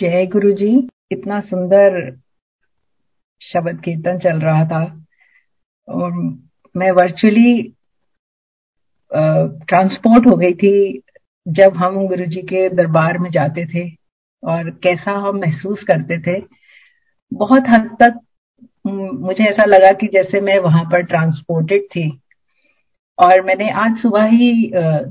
जय गुरु जी इतना सुंदर शब्द कीर्तन चल रहा था। और मैं वर्चुअली ट्रांसपोर्ट हो गई थी जब हम गुरु जी के दरबार में जाते थे और कैसा हम महसूस करते थे। बहुत हद तक मुझे ऐसा लगा कि जैसे मैं वहाँ पर ट्रांसपोर्टेड थी। और मैंने आज सुबह ही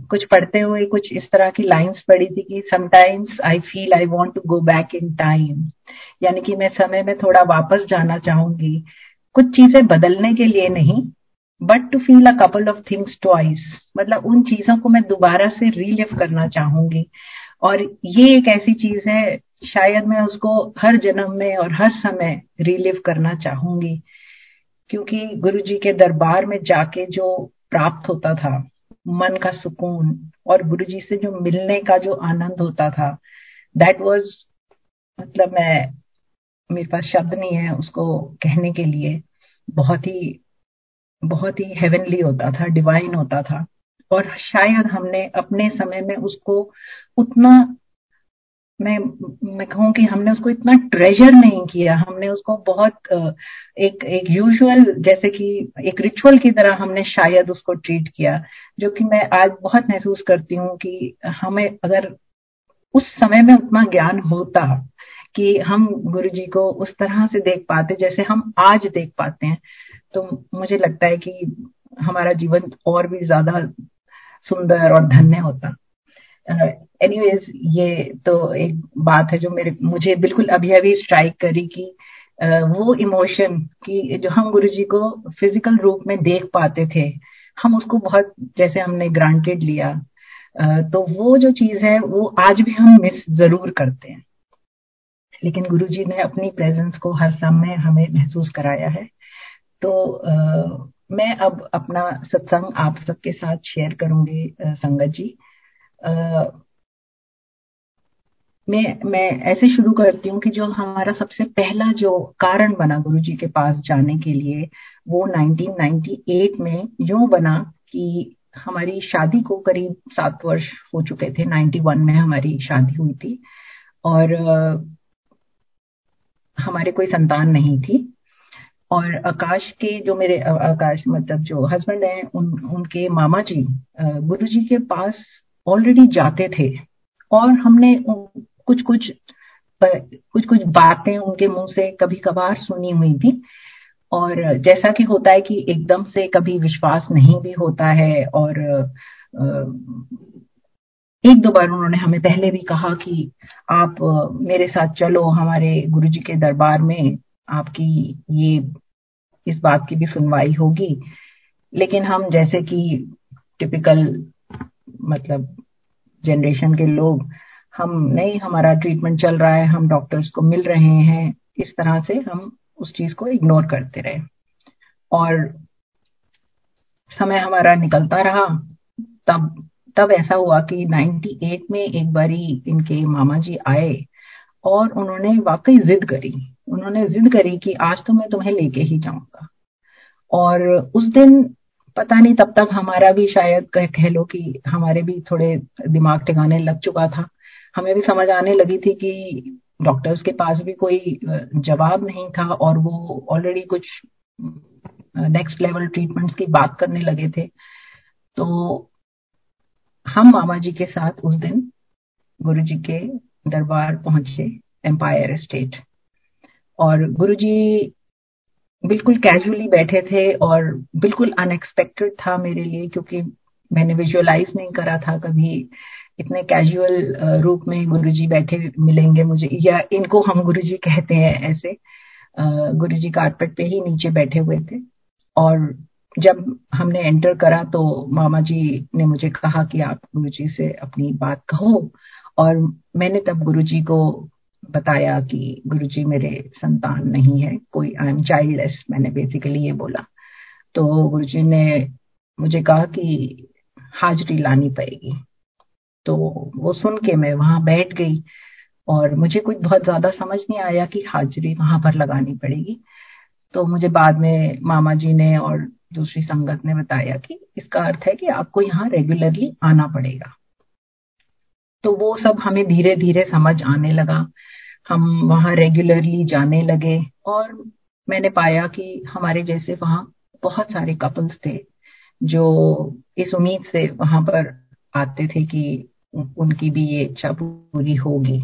कुछ पढ़ते हुए कुछ इस तरह की लाइंस पढ़ी थी कि sometimes I feel I want to go back in time यानी कि मैं समय में थोड़ा वापस जाना चाहूँगी। कुछ चीज़ें बदलने के लिए नहीं but to feel a couple of things twice मतलब उन चीज़ों को मैं दोबारा से रीलिव करना चाहूँगी। और ये एक ऐसी चीज़ है, शायद मैं उसको हर जन्म में और हर समय रिलीव करना चाहूँगी। क्योंकि गुरु जी के दरबार में जाके जो प्राप्त होता था, मन का सुकून और गुरु जी से जो मिलने का जो आनंद होता था दैट वाज मतलब मैं, मेरे पास शब्द नहीं है उसको कहने के लिए, बहुत ही बहुत ही हेवनली होता था डिवाइन होता था। और शायद हमने अपने समय में उसको उतना मैं मैं कहूँ कि हमने उसको इतना ट्रेजर नहीं किया। हमने उसको बहुत एक एक यूजुअल जैसे कि एक रिचुअल की तरह हमने शायद उसको ट्रीट किया, जो कि मैं आज बहुत महसूस करती हूँ कि हमें अगर उस समय में उतना ज्ञान होता कि हम गुरु जी को उस तरह से देख पाते जैसे हम आज देख पाते हैं तो मुझे लगता है कि हमारा जीवन और भी ज़्यादा सुंदर और धन्य होता। एनीवेज uh, ये तो एक बात है जो मेरे मुझे बिल्कुल अभी अभी स्ट्राइक करी कि uh, वो इमोशन कि जो हम गुरु जी को फ़िज़िकल रूप में देख पाते थे हम उसको बहुत जैसे हमने ग्रांटेड लिया uh, तो वो जो चीज़ है वो आज भी हम मिस ज़रूर करते हैं। लेकिन गुरु जी ने अपनी प्रेजेंस को हर समय हमें महसूस कराया है। तो मैं अब अपना सत्संग आप सबके साथ शेयर करूँगी संगत जी। मैं मैं ऐसे शुरू करती हूँ कि जो हमारा सबसे पहला जो कारण बना गुरु जी के पास जाने के लिए, वो 1998 में यूँ बना कि हमारी शादी को करीब सात वर्ष हो चुके थे। 91 में हमारी शादी हुई थी और हमारे कोई संतान नहीं थी और आकाश के जो मेरे आकाश मतलब जो हस्बैंड हैं, उन, उनके मामा जी गुरु जी के पास ऑलरेडी जाते थे। और हमने कुछ कुछ कुछ कुछ बातें उनके मुँह से कभी कभार सुनी हुई थी। और जैसा कि होता है कि एकदम से कभी विश्वास नहीं भी होता है और एक दो बार उन्होंने हमें पहले भी कहा कि आप मेरे साथ चलो, हमारे गुरुजी के दरबार में आपकी ये, इस बात की भी सुनवाई होगी। लेकिन हम जैसे कि टिपिकल मतलब जनरेशन के लोग, हम नहीं, हमारा ट्रीटमेंट चल रहा है, हम डॉक्टर्स को मिल रहे हैं, इस तरह से हम उस चीज़ को इग्नोर करते रहे। और समय हमारा निकलता रहा, तब तब ऐसा हुआ कि 98 में एक बारी इनके मामा जी आए और उन्होंने वाकई जिद करी। उन्होंने जिद करी कि आज तो मैं तुम्हें लेके ही जाऊँगा। और उस दिन पता नहीं तब तक हमारा भी शायद कह, कह लो कि हमारे भी थोड़े दिमाग ठिकाने लग चुका था। हमें भी समझ आने लगी थी कि डॉक्टर्स के पास भी कोई जवाब नहीं था और वो ऑलरेडी कुछ नेक्स्ट लेवल ट्रीटमेंट्स की बात करने लगे थे। तो हम मामा जी के साथ उस दिन गुरु जी के दरबार पहुँचे एम्पायर स्टेट और गुरु जी बिल्कुल कैजुअली बैठे थे और बिल्कुल अनएक्सपेक्टेड था मेरे लिए क्योंकि मैंने विजुअलाइज नहीं करा था कभी। इतने कैजुअल रूप में गुरुजी बैठे मिलेंगे मुझे या इनको हम गुरुजी कहते हैं ऐसे। गुरुजी कारपेट पे ही नीचे बैठे हुए थे। और जब हमने एंटर करा तो मामा जी ने मुझे कहा कि आप गुरुजी से अपनी बात कहो। और मैंने तब गुरुजी को बताया कि गुरुजी मेरे संतान नहीं है, कोई आई एम चाइल्डलेस मैंने बेसिकली ये बोला। तो गुरुजी ने मुझे कहा कि हाजरी लानी पड़ेगी। तो वो सुन के मैं वहाँ बैठ गई और मुझे कुछ बहुत ज़्यादा समझ नहीं आया कि हाजरी वहाँ पर लगानी पड़ेगी। तो मुझे बाद में मामा जी ने और दूसरी संगत ने बताया कि इसका अर्थ है कि आपको यहाँ रेगुलरली आना पड़ेगा। तो वो सब हमें धीरे धीरे समझ आने लगा। हम वहाँ रेगुलरली जाने लगे और मैंने पाया कि हमारे जैसे वहाँ बहुत सारे कपल्स थे जो इस उम्मीद से वहाँ पर आते थे कि उनकी भी ये इच्छा पूरी होगी।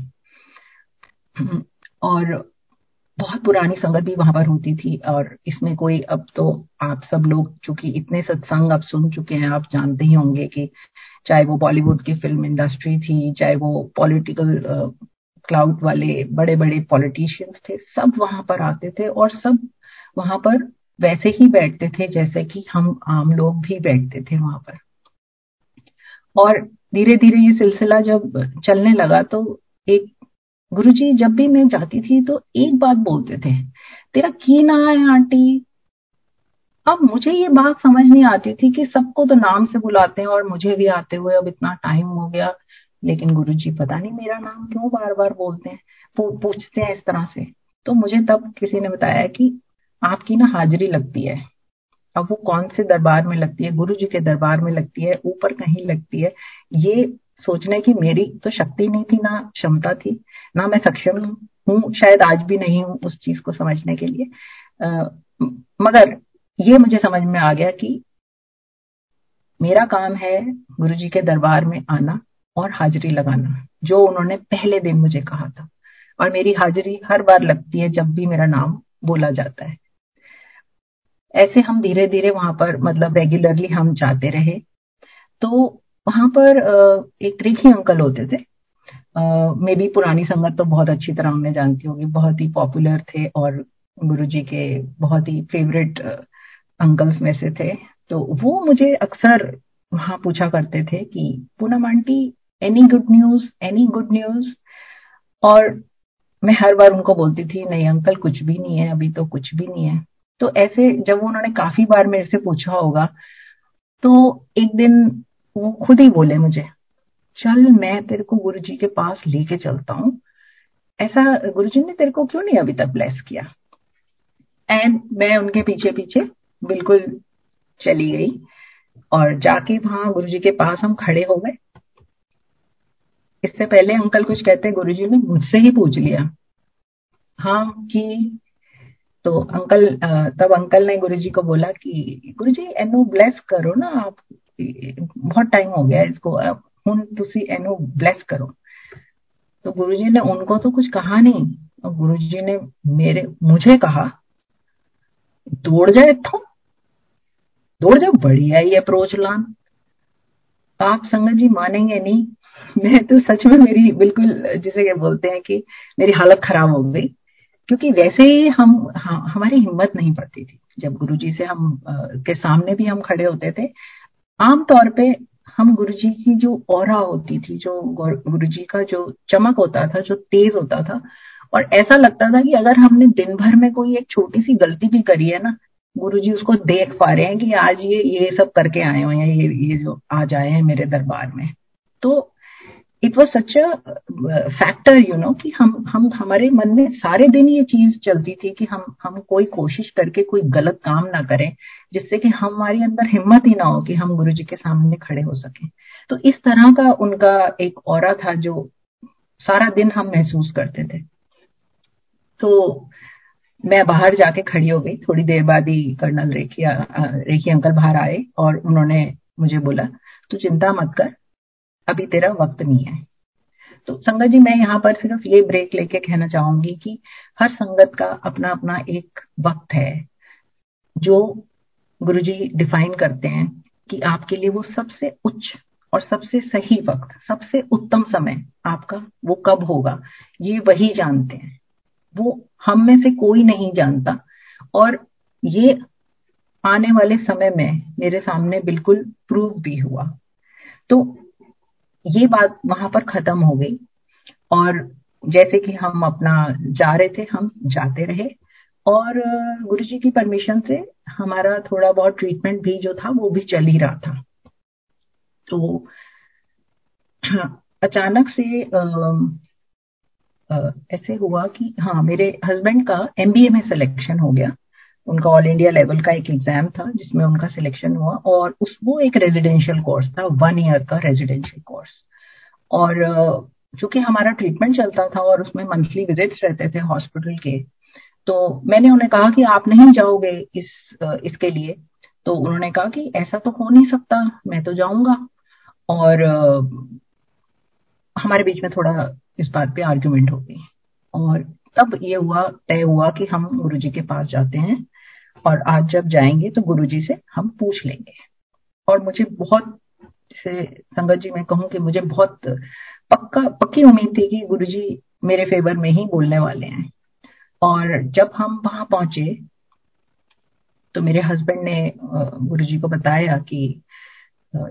और बहुत पुरानी संगत भी वहाँ पर होती थी और इसमें कोई, अब तो आप सब लोग चूँकि इतने सत्संग अब सुन चुके हैं, आप जानते ही होंगे कि चाहे वो बॉलीवुड की फ़िल्म इंडस्ट्री थी, चाहे वो पॉलिटिकल क्लाउड वाले बड़े बड़े पॉलिटिशियंस थे, सब वहाँ पर आते थे और सब वहाँ पर वैसे ही बैठते थे जैसे कि हम आम लोग भी बैठते थे वहाँ पर। और धीरे धीरे ये सिलसिला जब चलने लगा तो एक गुरुजी जब भी मैं जाती थी तो एक बात बोलते थे तेरा की ना है आंटी? अब मुझे ये बात समझ नहीं आती थी कि सबको तो नाम से बुलाते हैं और मुझे भी आते हुए अब इतना टाइम हो गया। लेकिन गुरुजी पता नहीं मेरा नाम क्यों बार बार बोलते हैं पू, पूछते हैं इस तरह से। तो मुझे तब किसी ने बताया कि आपकी ना हाजिरी लगती है। अब वो कौन से दरबार में लगती है? गुरु जी के दरबार में लगती है ऊपर कहीं लगती है। ये सोचने की मेरी तो शक्ति नहीं थी ना क्षमता थी ना मैं सक्षम हूँ शायद आज भी नहीं हूँ उस चीज़ को समझने के लिए। आ, मगर ये मुझे समझ में आ गया कि मेरा काम है गुरु जी के दरबार में आना और हाजिरी लगाना जो उन्होंने पहले दिन मुझे कहा था। और मेरी हाजिरी हर बार लगती है जब भी मेरा नाम बोला जाता है। ऐसे हम धीरे धीरे वहाँ पर मतलब रेगुलरली हम जाते रहे। तो वहाँ पर एक रेखी अंकल होते थे। मे भी पुरानी संगत तो बहुत अच्छी तरह उन्हें जानती होगी, बहुत ही पॉपुलर थे और गुरुजी के बहुत ही फेवरेट अंकल्स में से थे। तो वो मुझे अक्सर वहाँ पूछा करते थे कि, Poonam aunty any good news any good news और मैं हर बार उनको बोलती थी, नहीं अंकल, कुछ भी नहीं है, अभी तो कुछ भी नहीं है। तो ऐसे जब उन्होंने काफ़ी बार मेरे से पूछा होगा तो एक दिन वो खुद ही बोले मुझे, चल मैं तेरे को गुरु जी के पास लेके चलता हूँ। ऐसा गुरु जी ने तेरे को क्यों नहीं अभी तक ब्लेस किया? एंड मैं उनके पीछे पीछे बिल्कुल चली गई और जाके वहाँ गुरु जी के पास हम खड़े हो गए। इससे पहले अंकल कुछ कहते गुरु जी ने मुझसे ही पूछ लिया। हाँ कि तो अंकल, तब अंकल ने गुरुजी को बोला कि, गुरुजी, एनो ब्लेस करो ना आप। बहुत टाइम हो गया इसको। हूँ तुसी एनो ब्लेस करो। तो गुरुजी ने उनको तो कुछ कहा नहीं। और गुरुजी ने मेरे मुझे कहा दौड़ जाए तो दौड़ जाओ बढ़िया ये अप्रोच लान। आप संगत जी मानेंगे नहीं। मैं तो सच में मेरी बिल्कुल जिसे बोलते हैं कि मेरी हालत खराब हो गई। क्योंकि वैसे ही हम हाँ, हमारी हिम्मत नहीं पड़ती थी। जब गुरुजी से हम के सामने भी हम खड़े होते थे आमतौर पे हम गुरुजी की जो और होती थी, जो गुरु जी का जो चमक होता था, जो तेज होता था, और ऐसा लगता था कि अगर हमने दिन भर में कोई एक छोटी सी गलती भी करी है ना गुरु जी उसको देख पा रहे हैं कि आज ये ये सब करके आए हुए हैं, ये ये जो आज आए हैं मेरे दरबार में। तो it was such a factor you know कि हम हम, हमारे मन में सारे दिन ये चीज़ चलती थी कि हम हम कोई कोशिश करके कोई गलत काम ना करें, जिससे कि हमारे अंदर हिम्मत ही ना हो कि हम गुरु जी के सामने खड़े हो सकें। तो इस तरह का उनका एक और था जो सारा दिन हम महसूस करते थे। तो मैं बाहर जाके खड़ी हो गई, थोड़ी देर बाद ही कर्नल रेखिया रेखी अंकल बाहर आए और उन्होंने मुझे बोला, तू चिंता मत कर अभी तेरा वक्त नहीं है। तो संगत जी, मैं यहाँ पर सिर्फ़ ये ब्रेक लेके कहना चाहूँगी कि हर संगत का अपना अपना एक वक्त है, जो गुरुजी डिफाइन करते हैं कि आपके लिए वो सबसे उच्च और सबसे सही वक्त, सबसे उत्तम समय आपका वो कब होगा, ये वही जानते हैं। वो हम में से कोई नहीं जानता। और ये आने वाले समय में मेरे सामने बिल्कुल प्रूव भी हुआ। तो ये बात वहाँ पर खत्म हो गई। और जैसे कि हम अपना जा रहे थे हम जाते रहे। और गुरु जी की परमिशन से हमारा थोड़ा बहुत ट्रीटमेंट भी जो था वो भी चल ही रहा था। तो अचानक से आ, आ, ऐसे हुआ कि हाँ मेरे हस्बैंड का एमबीए में सिलेक्शन हो गया। उनका ऑल इंडिया लेवल का एक एग्ज़ाम था, जिसमें उनका सिलेक्शन हुआ और उस, वो एक रेजिडेंशियल कोर्स था वन ईयर का रेजिडेंशियल कोर्स और चूँकि हमारा ट्रीटमेंट चलता था और उसमें मंथली विजिट्स रहते थे हॉस्पिटल के तो मैंने उन्हें कहा कि आप नहीं जाओगे इस इसके लिए। तो उन्होंने कहा कि ऐसा तो हो नहीं सकता, मैं तो जाऊँगा। और हमारे बीच में थोड़ा इस बात पे आर्ग्यूमेंट हो गई। और तब ये हुआ, तय हुआ कि हम गुरु जी के पास जाते हैं। और आज जब जाएँगे तो गुरु जी से हम पूछ लेंगे। और मुझे बहुत जैसे संगत जी, मैं कहूँ कि मुझे बहुत पक्का, पक्की उम्मीद थी कि गुरु जी मेरे फेवर में ही बोलने वाले हैं। और जब हम वहाँ पहुँचे तो मेरे हस्बैंड ने गुरु जी को बताया कि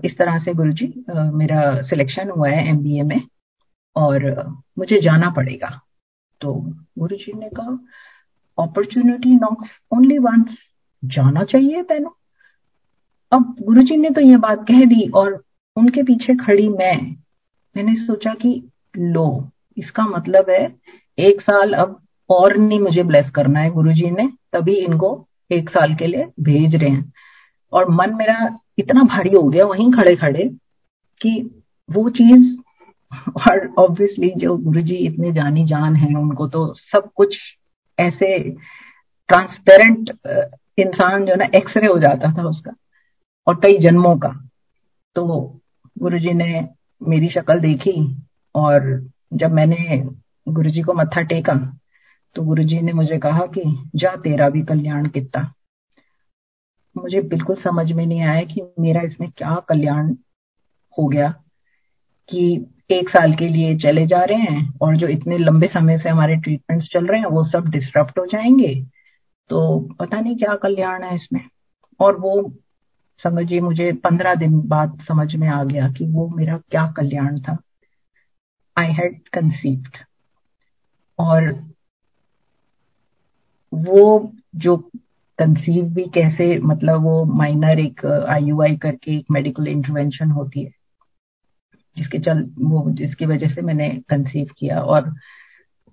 इस तरह से गुरु जी मेरा सिलेक्शन हुआ है एमबीए में और मुझे जाना पड़ेगा। तो गुरु जी ने कहा अपॉर्चुनिटी नॉक्स ओनली वंस जाना चाहिए तेनो अब गुरुजी ने तो ये बात कह दी और उनके पीछे खड़ी मैं। मैंने सोचा कि लो, इसका मतलब है एक साल अब और नहीं मुझे ब्लेस करना है गुरुजी ने, तभी इनको एक साल के लिए भेज रहे हैं। और मन मेरा इतना भारी हो गया वहीं खड़े खड़े कि वो चीज़, और ऑब्वियसली जो गुरुजी इतने जानी जान है उनको तो सब कुछ ऐसे ट्रांसपेरेंट इंसान जो ना एक्सरे हो जाता था उसका और कई जन्मों का। तो गुरुजी ने मेरी शक्ल देखी और जब मैंने गुरुजी को मत्था टेका तो गुरुजी ने मुझे कहा कि, जा तेरा भी कल्याण कितना। मुझे बिल्कुल समझ में नहीं आया कि मेरा इसमें क्या कल्याण हो गया कि एक साल के लिए चले जा रहे हैं और जो इतने लंबे समय से हमारे ट्रीटमेंट्स चल रहे हैं, वो सब डिस्टर्ब हो जाएँगे। तो पता नहीं क्या कल्याण है इसमें। और वो जी, मुझे पंद्रह दिन बाद समझ में आ गया कि वो मेरा क्या कल्याण था। आई हैड कंसीव्ड और वो जो कंसीव भी कैसे मतलब वो माइनर एक आईयूआई करके एक मेडिकल इंटरवेंशन होती है। जिसके चल, वो जिसकी वजह से मैंने कंसीव किया और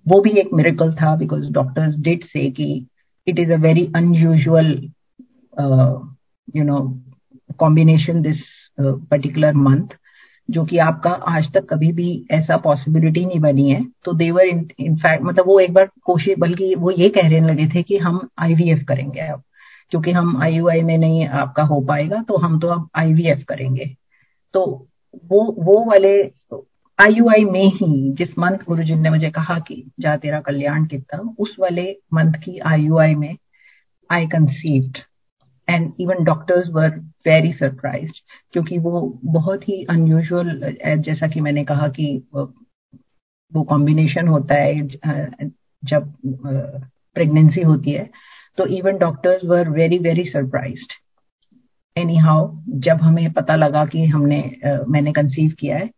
वो भी एक मेरिकल था बिकॉज़ डॉक्टर्स डिड से कि it is a very unusual you know combination this particular month जो कि आपका आज तक कभी भी ऐसा पॉसिबिलिटी नहीं बनी है। तो देवर इनफैक्ट मतलब वो एक बार कोशिश, बल्कि वो ये कह रहे लगे थे कि हम आईवीएफ करेंगे अब। क्योंकि हम आईयूआई में नहीं आपका हो पाएगा तो हम तो अब आईवीएफ करेंगे। तो वो वो वाले आईयूआई में ही, जिस मंथ गुरु जी ने मुझे कहा कि जा तेरा कल्याण कितना, उस वाले मंथ की आईयूआई में I conceived and even doctors were very surprise क्योंकि वो बहुत ही अनयूजल जैसा कि मैंने कहा कि वो कॉम्बिनेशन होता है जब प्रेगनेंसी होती है तो even doctors were very very surprised anyhow जब हमें पता लगा कि हमने मैंने कंसीव किया है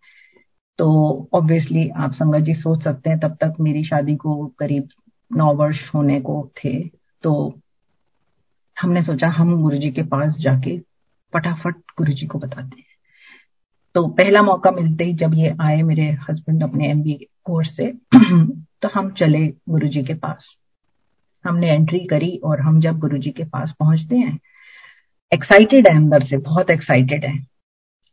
तो ऑब्वियसली आप संगत जी सोच सकते हैं, तब तक मेरी शादी को करीब नौ वर्ष होने को थे। तो हमने सोचा, हम गुरु जी के पास जाके फटाफट गुरु जी को बताते हैं। तो पहला मौका मिलते ही जब ये आए मेरे हस्बैंड अपने एम कोर्स से तो हम चले गुरु जी के पास। हमने एंट्री करी और हम जब गुरु जी के पास पहुँचते हैं एक्साइटेड है अंदर से, बहुत एक्साइटेड है।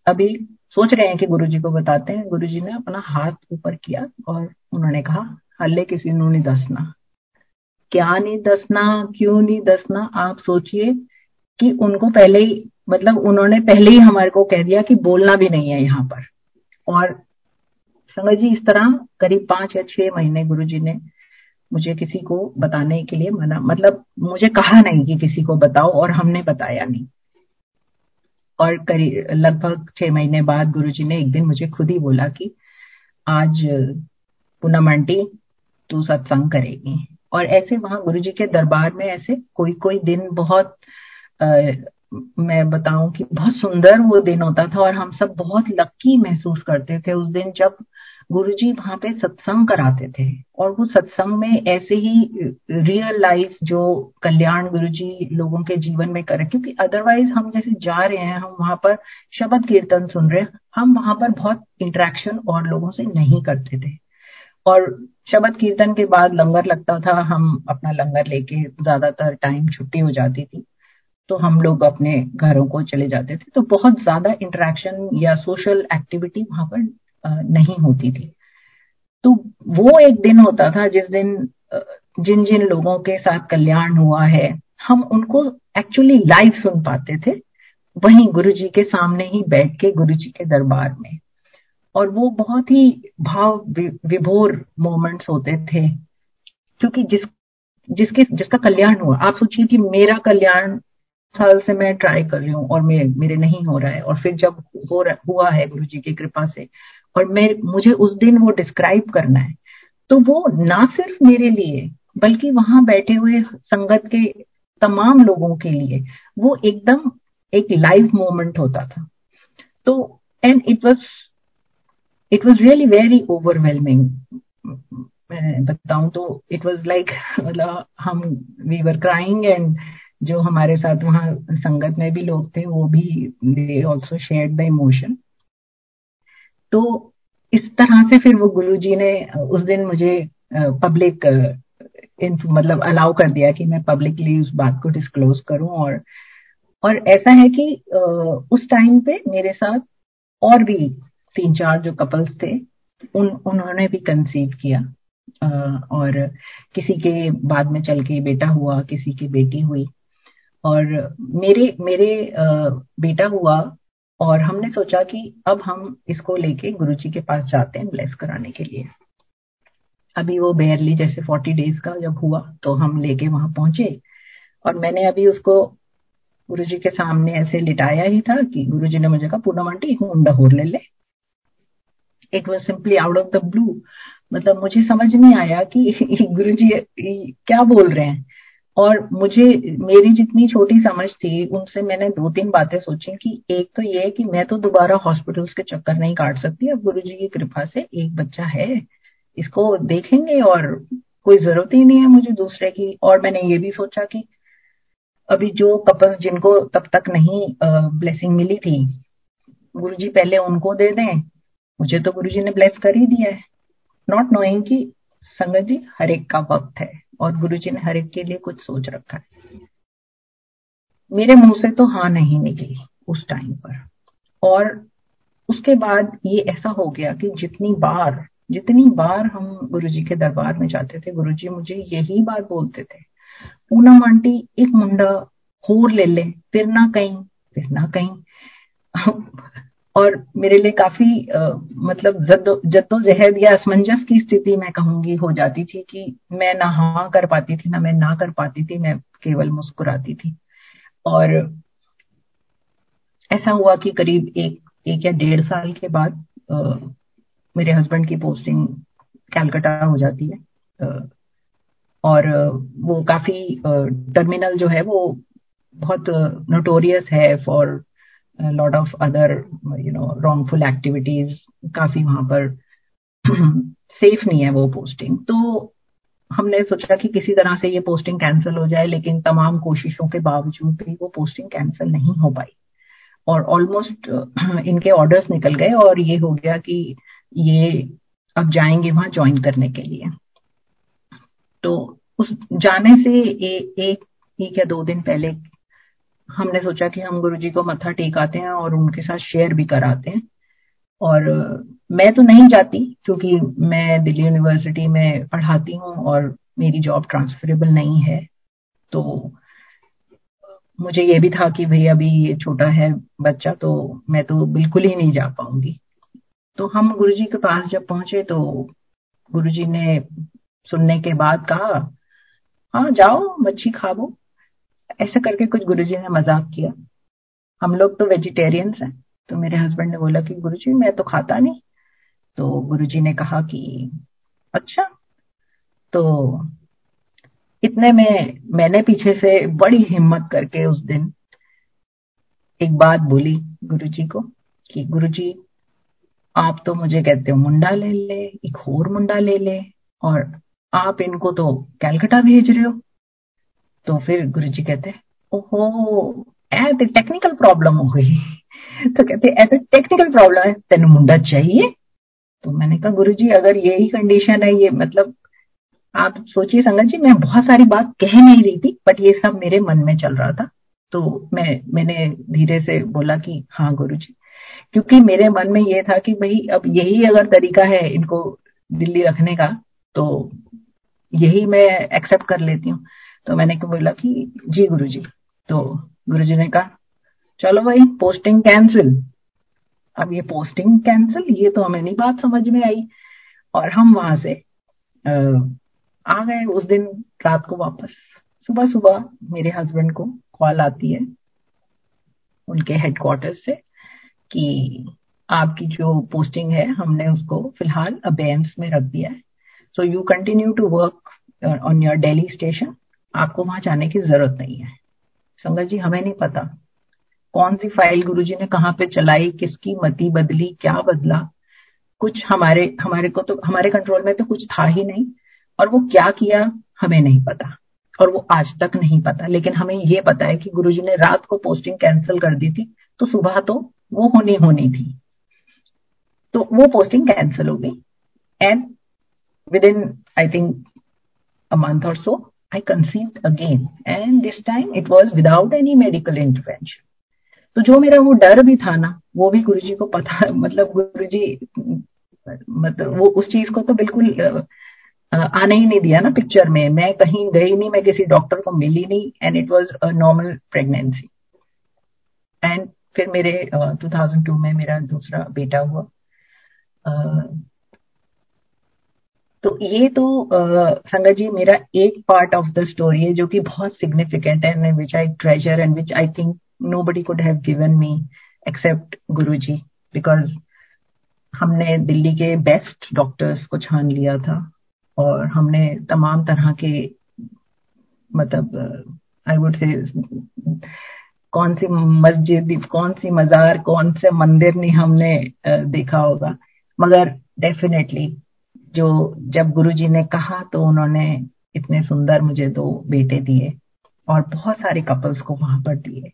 अभी सोच रहे हैं कि गुरु जी को बताते हैं। गुरु जी ने अपना हाथ ऊपर किया और उन्होंने कहा, हल्ले किसी ने नहीं दसना। क्या नहीं दसना? क्यों नहीं दसना? आप सोचिए कि उनको पहले ही मतलब उन्होंने पहले ही हमारे को कह दिया कि बोलना भी नहीं है यहाँ पर। और संगत जी, इस तरह करीब पाँच या छह महीने गुरु जी ने मुझे किसी को बताने के लिए मना मतलब मुझे कहा नहीं कि किसी को बताओ और हमने बताया नहीं। और करीब लगभग छह महीने बाद गुरुजी ने एक दिन मुझे खुद ही बोला कि आज पूनम आंटी तू सत्संग करेगी। और ऐसे वहाँ गुरुजी के दरबार में ऐसे कोई कोई दिन बहुत आ, मैं बताऊँ कि बहुत सुंदर वो दिन होता था और हम सब बहुत लक्की महसूस करते थे। उस दिन जब गुरुजी वहाँ पे सत्संग कराते थे और वो सत्संग में ऐसे ही रियल लाइफ जो कल्याण गुरुजी लोगों के जीवन में करे, क्योंकि अदरवाइज़ हम जैसे जा रहे हैं, हम वहाँ पर शब्द कीर्तन सुन रहे हैं, हम वहाँ पर बहुत इंटरेक्शन और लोगों से नहीं करते थे। और शब्द कीर्तन के बाद लंगर लगता था, हम अपना लंगर लेके ज़्यादातर टाइम छुट्टी हो जाती थी तो हम लोग अपने घरों को चले जाते थे तो बहुत ज़्यादा इंटरेक्शन या सोशल एक्टिविटी वहाँ पर नहीं होती थी। तो वो एक दिन होता था जिस दिन जिन जिन लोगों के साथ कल्याण हुआ है हम उनको एक्चुअली लाइव सुन पाते थे। वहीं गुरु जी के सामने ही बैठ के गुरु जी के दरबार में। और वो बहुत ही भाव विभोर मोमेंट्स होते थे। क्योंकि जिस जिसके जिसका कल्याण हुआ आप सोचिए कि मेरा कल्याण साल से मैं ट्राई कर रही हूँ और मैं मेरे नहीं हो रहा है। और फिर जब हो रहा, हुआ है गुरु जी की कृपा से और मैं, मुझे उस दिन वो डिस्क्राइब करना है। तो वो ना सिर्फ़ मेरे लिए, बल्कि वहाँ बैठे हुए संगत के तमाम लोगों के लिए वो एकदम एक लाइव मोमेंट होता था। तो and it was it was really very overwhelming मैं बताऊँ तो इट वॉज़ लाइक मतलब हम वी वर क्राइंग एंड जो हमारे साथ वहाँ संगत में भी लोग थे, वो भी they also share the emotion तो इस तरह से फिर वो गुरु जी ने, उस दिन मुझे पब्लिक मतलब अलाउ कर दिया कि मैं पब्लिकली उस बात को डिस्क्लोज करूँ और और ऐसा है कि उस टाइम पे मेरे साथ और भी तीन चार जो कपल्स थे, उन, उन्होंने भी कंसीव किया। और किसी के बाद में चल के बेटा हुआ, किसी की बेटी हुई। और मेरे मेरे बेटा हुआ और हमने सोचा कि अब हम इसको लेके गुरु जी के पास जाते हैं ब्लेस कराने के लिए। अभी वो बेयरली जैसे फोर्टी डेज़ का जब हुआ तो हम लेके वहाँ पहुँचे। और मैंने अभी उसको गुरु जी के सामने ऐसे लिटाया ही था कि गुरु जी ने मुझे कहा पूनम आंटी मुंडा होर ले ले। It was simply out of the blue मतलब मुझे समझ नहीं आया कि गुरु जी क्या बोल रहे हैं। और मुझे, मेरी जितनी छोटी समझ थी, उनसे मैंने दो तीन बातें सोची कि एक तो ये है कि मैं तो दोबारा हॉस्पिटल्स के चक्कर नहीं काट सकती। अब गुरु जी की कृपा से एक बच्चा है, इसको देखेंगे और कोई ज़रूरत ही नहीं है मुझे दूसरे की। और मैंने ये भी सोचा कि अभी जो कपल्स जिनको तब तक नहीं ब्लेसिंग मिली थी गुरु जी पहले उनको दे दें। मुझे तो गुरु जी ने ब्लेस कर ही दिया है। नॉट नोइंग कि संगत जी, हर एक का वक्त है। और गुरु जी ने हर एक के लिए कुछ सोच रखा है। मेरे मुँह से तो हाँ नहीं निकली उस टाइम पर। और उसके बाद ये ऐसा हो गया कि जितनी बार जितनी बार हम गुरु जी के दरबार में जाते थे गुरु जी मुझे यही बात बोलते थे पूनम आंटी, एक मुंडा होर ले ले, फिर ना कहीं, फिर ना कहीं। और मेरे लिए काफ़ी आ, मतलब जद्दोजहद या असमंजस की स्थिति मैं कहूँगी हो जाती थी कि मैं ना हाँ कर पाती थी ना मैं ना कर पाती थी मैं केवल मुस्कुराती थी। और ऐसा हुआ कि करीब एक एक या डेढ़ साल के बाद आ, मेरे हस्बैंड की पोस्टिंग कैलकाटा हो जाती है। आ, और वो काफ़ी टर्मिनल जो है वो बहुत नोटोरियस है for lot of other you know wrongful activities काफ़ी वहाँ पर सेफ़ नहीं है वो पोस्टिंग तो हमने सोचा कि किसी तरह से ये पोस्टिंग कैंसिल हो जाए लेकिन तमाम कोशिशों के बावजूद भी वो पोस्टिंग कैंसिल नहीं हो पाई। और ऑलमोस्ट इनके ऑर्डर्स निकल गए और ये हो गया कि ये अब जाएँगे वहाँ ज्वाइन करने के लिए। तो उस जाने से ए, एक एक या दो दिन पहले हमने सोचा कि हम गुरु जी को मत्था टेकाते हैं और उनके साथ शेयर भी कराते हैं। और, मैं तो नहीं जाती क्योंकि मैं दिल्ली यूनिवर्सिटी में पढ़ाती हूँ और मेरी जॉब ट्रांसफरेबल नहीं है। तो मुझे ये भी था कि भाई अभी ये छोटा है बच्चा तो मैं तो बिल्कुल ही नहीं जा पाऊँगी। तो हम गुरुजी के पास जब पहुँचे तो गुरुजी ने सुनने के बाद कहा हाँ जाओ, मच्छी खाओ। ऐसे करके कुछ गुरुजी ने मज़ाक किया। हम लोग तो वेजिटेरियंस हैं तो मेरे हस्बैंड ने बोला कि गुरुजी, मैं तो खाता नहीं। तो गुरुजी ने कहा कि अच्छा तो इतने में मैंने पीछे से बड़ी हिम्मत करके उस दिन एक बात बोली गुरुजी को कि, गुरुजी, आप तो मुझे कहते हो मुंडा ले ले, एक और मुंडा ले ले, और आप इनको तो कैलकटा भेज रहे हो। तो फिर गुरु जी कहते, ओहो तो टेक्निकल प्रॉब्लम हो गई। तो कहते ऐसे टेक्निकल प्रॉब्लम है, तेन मुंडा चाहिए? तो मैंने कहा गुरु जी अगर यही कंडीशन है, ये मतलब आप सोचिए संगत जी, मैं बहुत सारी बात कह नहीं रही थी बट ये सब मेरे मन में चल रहा था। तो मैं, मैंने धीरे से बोला कि हाँ गुरु जी क्योंकि मेरे मन में ये था कि भाई, अब यही अगर तरीका है इनको दिल्ली रखने का तो यही मैं एक्सेप्ट कर लेती हूँ। तो मैंने बोला कि जी गुरु जी तो गुरु जी ने कहा, चलो भाई पोस्टिंग कैंसिल अब ये पोस्टिंग कैंसिल ये तो हमें नहीं बात समझ में आई। और हम वहाँ से आ गए उस दिन रात को वापस। सुबह सुबह मेरे हस्बैंड को कॉल आती है उनके हेडक्वार्टर्स से कि आपकी जो पोस्टिंग है, हमने उसको फ़िलहाल अबेंस में रख दिया है। So you continue to work on your daily station आपको वहाँ जाने की ज़रूरत नहीं है। संगत जी, हमें नहीं पता कौन सी फ़ाइल गुरुजी ने कहाँ पे चलाई, किसकी मती बदली, क्या बदला। कुछ हमारे हमारे को तो हमारे कंट्रोल में तो कुछ था ही नहीं और वो क्या किया, हमें नहीं पता और वो आज तक नहीं पता। लेकिन हमें ये पता है कि गुरुजी ने रात को पोस्टिंग कैंसिल कर दी थी तो सुबह तो वो होनी होनी थी। तो वो पोस्टिंग कैंसिल हो गई। And within I think a month और so I conceive again and this time it was without any medical intervention तो जो मेरा वो डर भी था ना वो भी गुरुजी को पता मतलब गुरुजी मतलब वो उस चीज़ को तो बिल्कुल आने ही नहीं दिया ना पिक्चर में। मैं कहीं गई नहीं मैं किसी डॉक्टर को मिली नहीं and it was a normal pregnancy and फिर मेरे uh, 2002 में मेरा दूसरा बेटा हुआ। uh, तो ये तो संगत जी, मेरा एक पार्ट ऑफ़ द स्टोरी है जो कि बहुत सिग्निफिकेंट है and which I treasure and which I think nobody could have given me except Guru ji because हमने दिल्ली के बेस्ट डॉक्टर्स को छान लिया था और हमने तमाम तरह के मतलब आई वुड से कौन सी मस्जिद, कौन सी मजार, कौन से मंदिर नहीं हमने देखा होगा। मगर डेफिनेटली जो जब गुरुजी ने कहा तो उन्होंने इतने सुंदर मुझे दो बेटे दिए और बहुत सारे कपल्स को वहाँ पर दिए।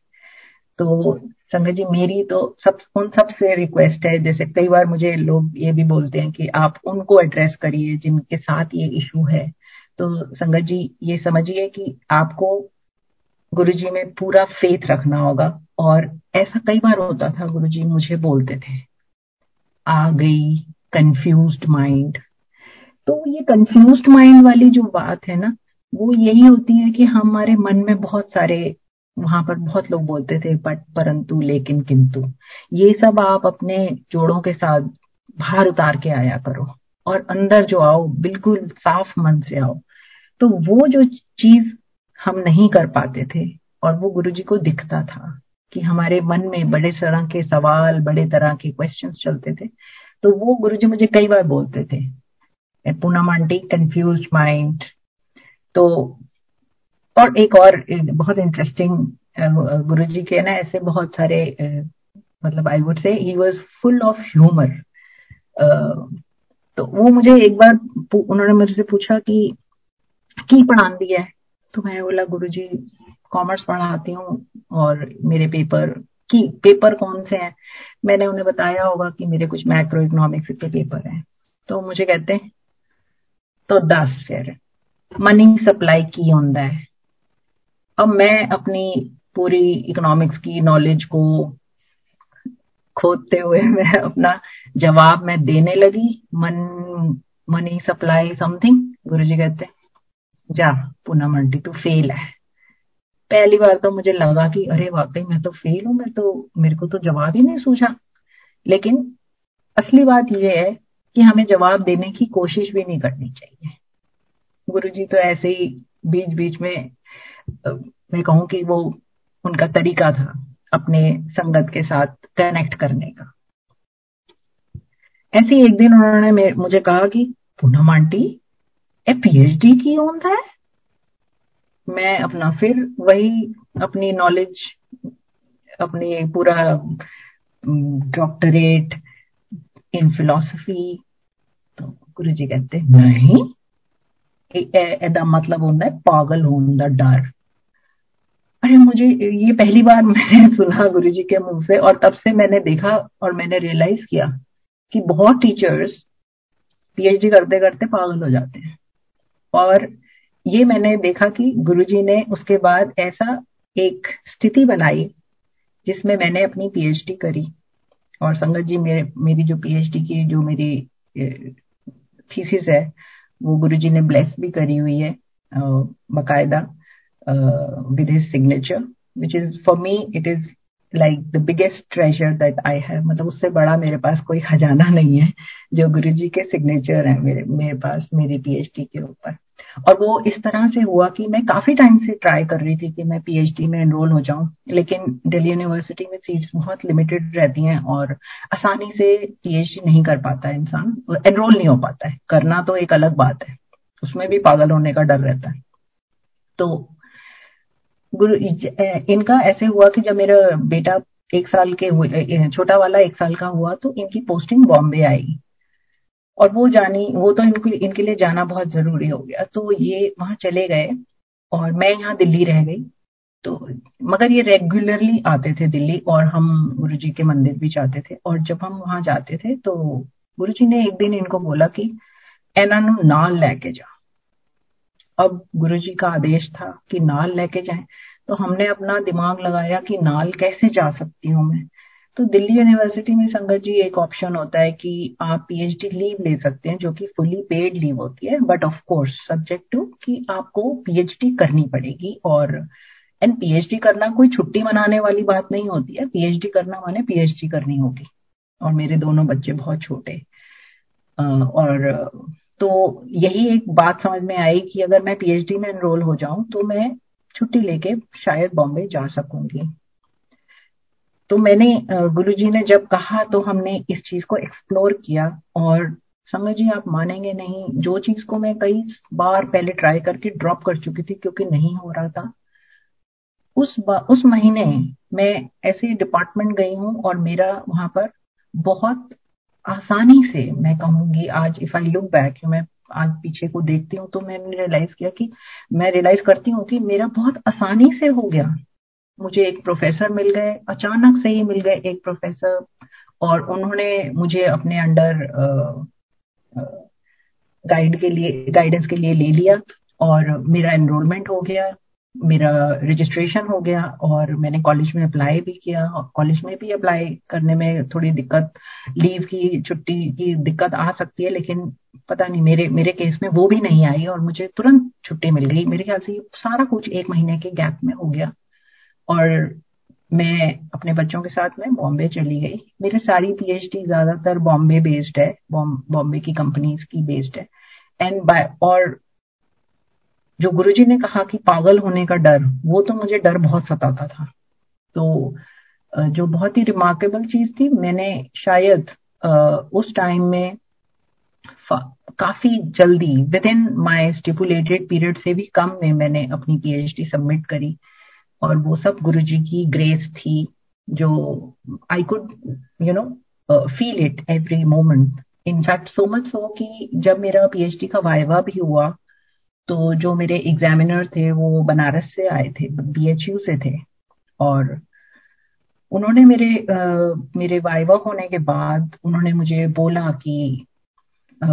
तो संगत जी, मेरी तो सब, उन सबसे रिक्वेस्ट है, जैसे कई बार मुझे लोग ये भी बोलते हैं कि आप उनको एड्रेस करिए जिनके साथ ये इशू है। तो संगत जी, ये समझिए कि आपको गुरु जी में पूरा फेथ रखना होगा और ऐसा कई बार होता था गुरु जी मुझे बोलते थे, आ गई कंफ्यूज माइंड तो ये कंफ्यूज माइंड वाली जो बात है ना, वो यही होती है कि हमारे मन में बहुत सारे, वहाँ पर बहुत लोग बोलते थे बट परंतु, लेकिन, किंतु। ये सब आप अपने जोड़ों के साथ बाहर उतार के आया करो और अंदर जो आओ, बिल्कुल साफ़ मन से आओ। तो वो जो चीज़ हम नहीं कर पाते थे और वो गुरु जी को दिखता था कि हमारे मन में बड़े तरह के सवाल, बड़े तरह के क्वेश्चन चलते थे तो वो गुरु जी मुझे कई बार बोलते थे। पूनम आंटी कंफ्यूज माइंड तो और एक और बहुत इंटरेस्टिंग गुरु जी के ना ऐसे बहुत सारे मतलब I would say he was full of humour तो वो मुझे एक बार उन्होंने मुझसे पूछा कि, की पढ़ा दिया है? तो मैं बोला गुरु जी कॉमर्स पढ़ाती हूँ और मेरे पेपर की पेपर कौन से हैं? मैंने उन्हें बताया होगा कि मेरे कुछ मैक्रो इकोनॉमिक्स के पेपर हैं। तो मुझे कहते हैं तो दस फिर। मनी सप्लाई की होता है। अब मैं अपनी पूरी इकोनॉमिक्स की नॉलेज को खोदते हुए मैं अपना जवाब मैं देने लगी। मन मनी सप्लाई समथिंग गुरु जी कहते जा पूनम आंटी तू फेल है। पहली बार तो मुझे लगा कि अरे वाकई मैं तो फेल हूँ, मैं तो मेरे को तो जवाब ही नहीं सूझा। लेकिन असली बात यह है कि हमें जवाब देने की कोशिश भी नहीं करनी चाहिए। गुरु जी तो ऐसे ही बीच बीच में मैं कहूँ कि वो उनका तरीका था अपने संगत के साथ कनेक्ट करने का। ऐसे एक दिन उन्होंने मुझे कहा कि, पूनम आंटी ए पीएचडी की होता है? मैं अपना फिर वही अपनी नॉलेज अपनी पूरा डॉक्टरेट इन फिलोसफी गुरु जी कहते नहीं। मतलब होता है पागल होने का डर. अरे मुझे ये पहली बार मैंने सुना गुरु जी के मुँह से और तब से मैंने देखा और मैंने रियलाइज़ किया कि बहुत टीचर्स पीएचडी करते करते पागल हो जाते हैं। और ये मैंने देखा कि गुरुजी ने उसके बाद ऐसा एक स्थिति बनाई जिसमें मैंने अपनी पीएचडी करी। और संगत जी मेरे मेरी जो पीएचडी की जो मेरी थीसिस है, वो गुरुजी ने ब्लेस भी करी हुई है बकायदा with his signature which is for me it is like the biggest treasure that I have मतलब उससे बड़ा मेरे पास कोई खजाना नहीं है, जो गुरुजी के सिग्नेचर है मेरे मेरे पास, मेरी पीएचडी के ऊपर। और वो इस तरह से हुआ कि मैं काफ़ी टाइम से ट्राई कर रही थी कि मैं पीएचडी में एनरोल हो जाऊँ, लेकिन दिल्ली यूनिवर्सिटी में सीट्स बहुत लिमिटेड रहती हैं और आसानी से पीएचडी नहीं कर पाता है इंसान एनरोल नहीं हो पाता है। करना तो एक अलग बात है, उसमें भी पागल होने का डर रहता है। तो गुरु इनका ऐसे हुआ कि जब मेरा बेटा एक साल के छोटा वाला एक साल का हुआ तो इनकी पोस्टिंग बॉम्बे आई। और वो जानी, वो तो इनको, इनके लिए जाना बहुत ज़रूरी हो गया। तो ये वहाँ चले गए और मैं यहाँ दिल्ली रह गई। तो मगर ये रेगुलरली आते थे दिल्ली और हम गुरु जी के मंदिर भी जाते थे। और जब हम वहाँ जाते थे तो गुरु जी ने एक दिन इनको बोला कि एनानु नाल लेके जा। अब गुरु जी का आदेश था कि नाल लेके जाए। तो हमने अपना दिमाग लगाया कि नाल कैसे जा सकती हूँ मैं? तो दिल्ली यूनिवर्सिटी में संगत जी एक ऑप्शन होता है कि आप पीएचडी लीव ले सकते हैं, जो कि फुली पेड लीव होती है। But of course subject to कि आपको पीएचडी करनी पड़ेगी। और एंड पीएचडी करना कोई छुट्टी मनाने वाली बात नहीं होती है। पीएचडी करना माने पीएचडी करनी होगी। और मेरे दोनों बच्चे बहुत छोटे। और तो यही एक बात समझ में आई कि अगर मैं पीएचडी में एनरोल हो जाऊँ तो मैं छुट्टी लेके शायद बॉम्बे जा सकूँगी। तो मैंने गुरुजी ने जब कहा तो हमने इस चीज़ को एक्सप्लोर किया और समझिए आप मानेंगे नहीं, जो चीज़ को मैं कई बार पहले ट्राई करके ड्रॉप कर चुकी थी, क्योंकि नहीं हो रहा था, उस उस महीने मैं ऐसे डिपार्टमेंट गई हूँ और मेरा वहाँ पर बहुत आसानी से मैं कहूँगी, आज इफ़ आई लुक बैक मैं आज पीछे को देखती हूँ तो मैंने रियलाइज़ किया कि मैं रियलाइज़ करती हूँ कि मेरा बहुत आसानी से हो गया। मुझे एक प्रोफेसर मिल गए, अचानक से ही मिल गए एक प्रोफेसर और उन्होंने मुझे अपने अंडर गाइड के लिए गाइडेंस के लिए ले लिया, और मेरा एनरोलमेंट हो गया। मेरा रजिस्ट्रेशन हो गया और मैंने कॉलेज में अप्लाई भी किया। कॉलेज में भी अप्लाई करने में थोड़ी दिक्कत लीव की, छुट्टी की दिक्कत आ सकती है, लेकिन पता नहीं, मेरे मेरे केस में वो भी नहीं आई और मुझे तुरंत छुट्टी मिल गई। मेरे ख्याल से सारा कुछ एक महीने के गैप में हो गया। और मैं अपने बच्चों के साथ में बॉम्बे चली गई। मेरी सारी पीएचडी ज़्यादातर बॉम्बे बेस्ड है बॉम्बे की कंपनीज़ की बेस्ड है। एंड बाय और जो गुरुजी ने कहा कि पागल होने का डर, वो तो मुझे डर बहुत सताता था। तो जो बहुत ही रिमार्केबल चीज़ थी, मैंने शायद उस टाइम में काफ़ी जल्दी within my stipulated period से भी कम में मैंने अपनी पीएचडी सबमिट करी और वो सब गुरु जी की ग्रेस थी जो I could you know feel it every moment in fact so much so कि जब मेरा पीएचडी का वाइवा भी हुआ तो जो मेरे एग्जामिनर थे वो बनारस से आए थे बीएचयू से थे। और उन्होंने मेरे आ, मेरे वाइवा होने के बाद उन्होंने मुझे बोला कि आ,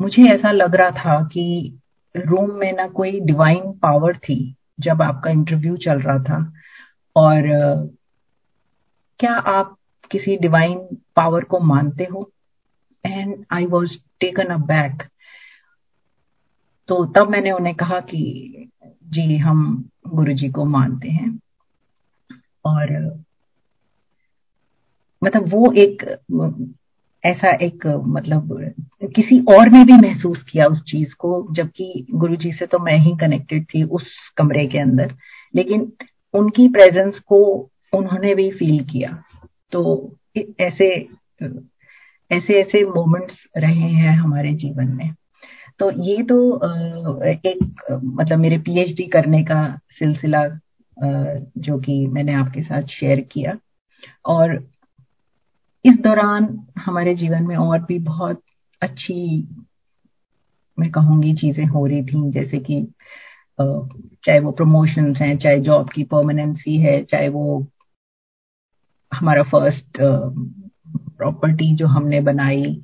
मुझे ऐसा लग रहा था कि रूम में ना कोई डिवाइन पावर थी जब आपका इंटरव्यू चल रहा था। और आ, क्या आप किसी डिवाइन पावर को मानते हो? And I was taken aback तो तब मैंने उन्हें कहा कि, जी, हम गुरु जी को मानते हैं। और मतलब वो एक, ऐसा एक मतलब किसी और ने भी महसूस किया उस चीज़ को, जबकि गुरु जी से तो मैं ही कनेक्टेड थी उस कमरे के अंदर। लेकिन उनकी प्रेजेंस को उन्होंने भी फील किया। तो ऐसे ऐसे ऐसे मोमेंट्स रहे हैं हमारे जीवन में। तो ये तो एक मतलब मेरे पीएचडी करने का सिलसिला जो कि मैंने आपके साथ शेयर किया। और इस दौरान हमारे जीवन में और भी बहुत अच्छी, मैं कहूँगी, चीज़ें हो रही थी। जैसे कि चाहे वो प्रमोशंस हैं, चाहे जॉब की परमानेंसी है, चाहे वो हमारा फ़र्स्ट प्रॉपर्टी जो हमने बनाई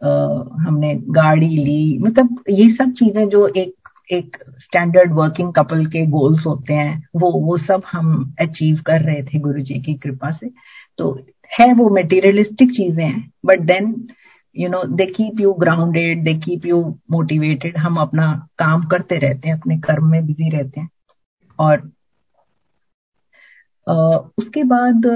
हमने गाड़ी ली मतलब ये सब चीज़ें जो एक एक स्टैंडर्ड वर्किंग कपल के गोल्स होते हैं वो वो सब हम अचीव कर रहे थे गुरु जी की कृपा से। तो है वो मेटीरियलिस्टिक चीज़ें हैं but then you know they keep you grounded they keep you motivated हम अपना काम करते रहते हैं अपने कर्म में बिज़ी रहते हैं। और uh, उसके बाद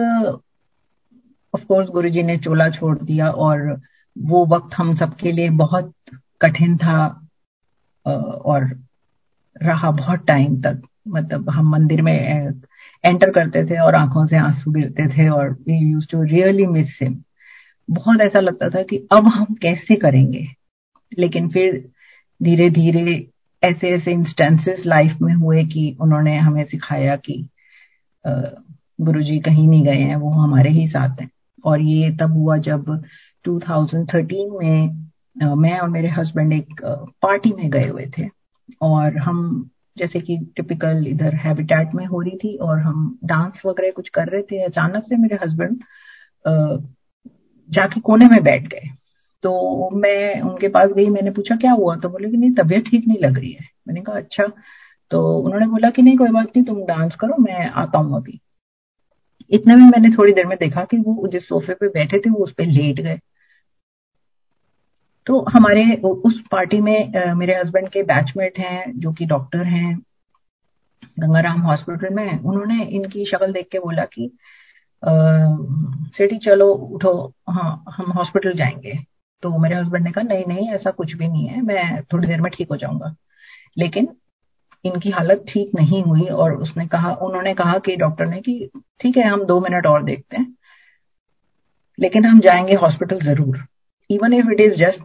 ऑफ़ कोर्स गुरुजी ने चोला छोड़ दिया और वो वक्त हम सबके लिए बहुत कठिन था और रहा बहुत टाइम तक। मतलब हम मंदिर में एंटर करते थे और आँखों से आँसू गिरते थे और we use to really miss him बहुत ऐसा लगता था कि अब हम कैसे करेंगे? लेकिन फिर धीरे धीरे ऐसे ऐसे इंस्टेंसेस लाइफ में हुए कि उन्होंने हमें सिखाया कि गुरु जी कहीं नहीं गए हैं, वो हमारे ही साथ हैं। और ये तब हुआ जब 2013 में मैं और मेरे हस्बैंड एक पार्टी में गए हुए थे। और हम, जैसे कि टिपिकल इधर हैबिटेट में हो रही थी और हम डांस वगैरह कुछ कर रहे थे, अचानक से मेरे हस्बैंड जाके कोने में बैठ गए। तो मैं, उनके पास गई, मैंने पूछा, क्या हुआ? तो बोले कि, नहीं, तबीयत ठीक नहीं लग रही है। मैंने कहा अच्छा। तो उन्होंने बोला कि, नहीं, कोई बात नहीं, तुम डांस करो, मैं आता हूँ अभी। इतने में मैंने थोड़ी देर में देखा कि वो जिस सोफे पे बैठे थे, वो उस पर लेट गए। तो हमारे उस पार्टी में मेरे हस्बैंड के बैचमेट हैं, जो कि डॉक्टर हैं, गंगाराम हॉस्पिटल में, उन्होंने इनकी शक्ल देख के बोला कि सेठी चलो, उठो हाँ हम हॉस्पिटल जाएँगे। तो मेरे हस्बैंड ने कहा, नहीं नहीं, ऐसा कुछ भी नहीं है, मैं थोड़ी देर में ठीक हो जाऊँगा। लेकिन इनकी हालत ठीक नहीं हुई और उसने कहा, उन्होंने कहा कि डॉक्टर ने कि, ठीक है, हम दो मिनट और देखते हैं, लेकिन हम जाएँगे हॉस्पिटल ज़रूर। Even if it is just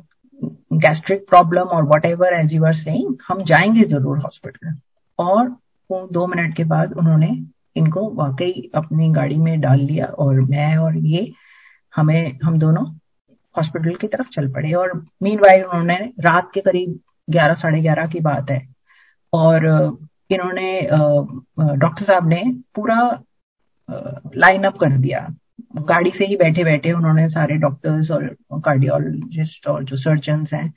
gastric problem और whatever as you are saying हम जाएँगे ज़रूर हॉस्पिटल और दो मिनट के बाद उन्होंने इनको वाकई अपनी गाड़ी में डाल लिया और मैं और ये, हमें, हम दोनों हॉस्पिटल की तरफ़ चल पड़े। और मीन उन्होंने रात के करीब ग्यारह, साढ़े ग्यारह की बात है। और, इन्होंने डॉक्टर साहब ने पूरा लाइन अप कर दिया। गाड़ी से ही बैठे बैठे उन्होंने सारे डॉक्टर्स और कार्डियोलॉजिस्ट और जो सर्जन हैं,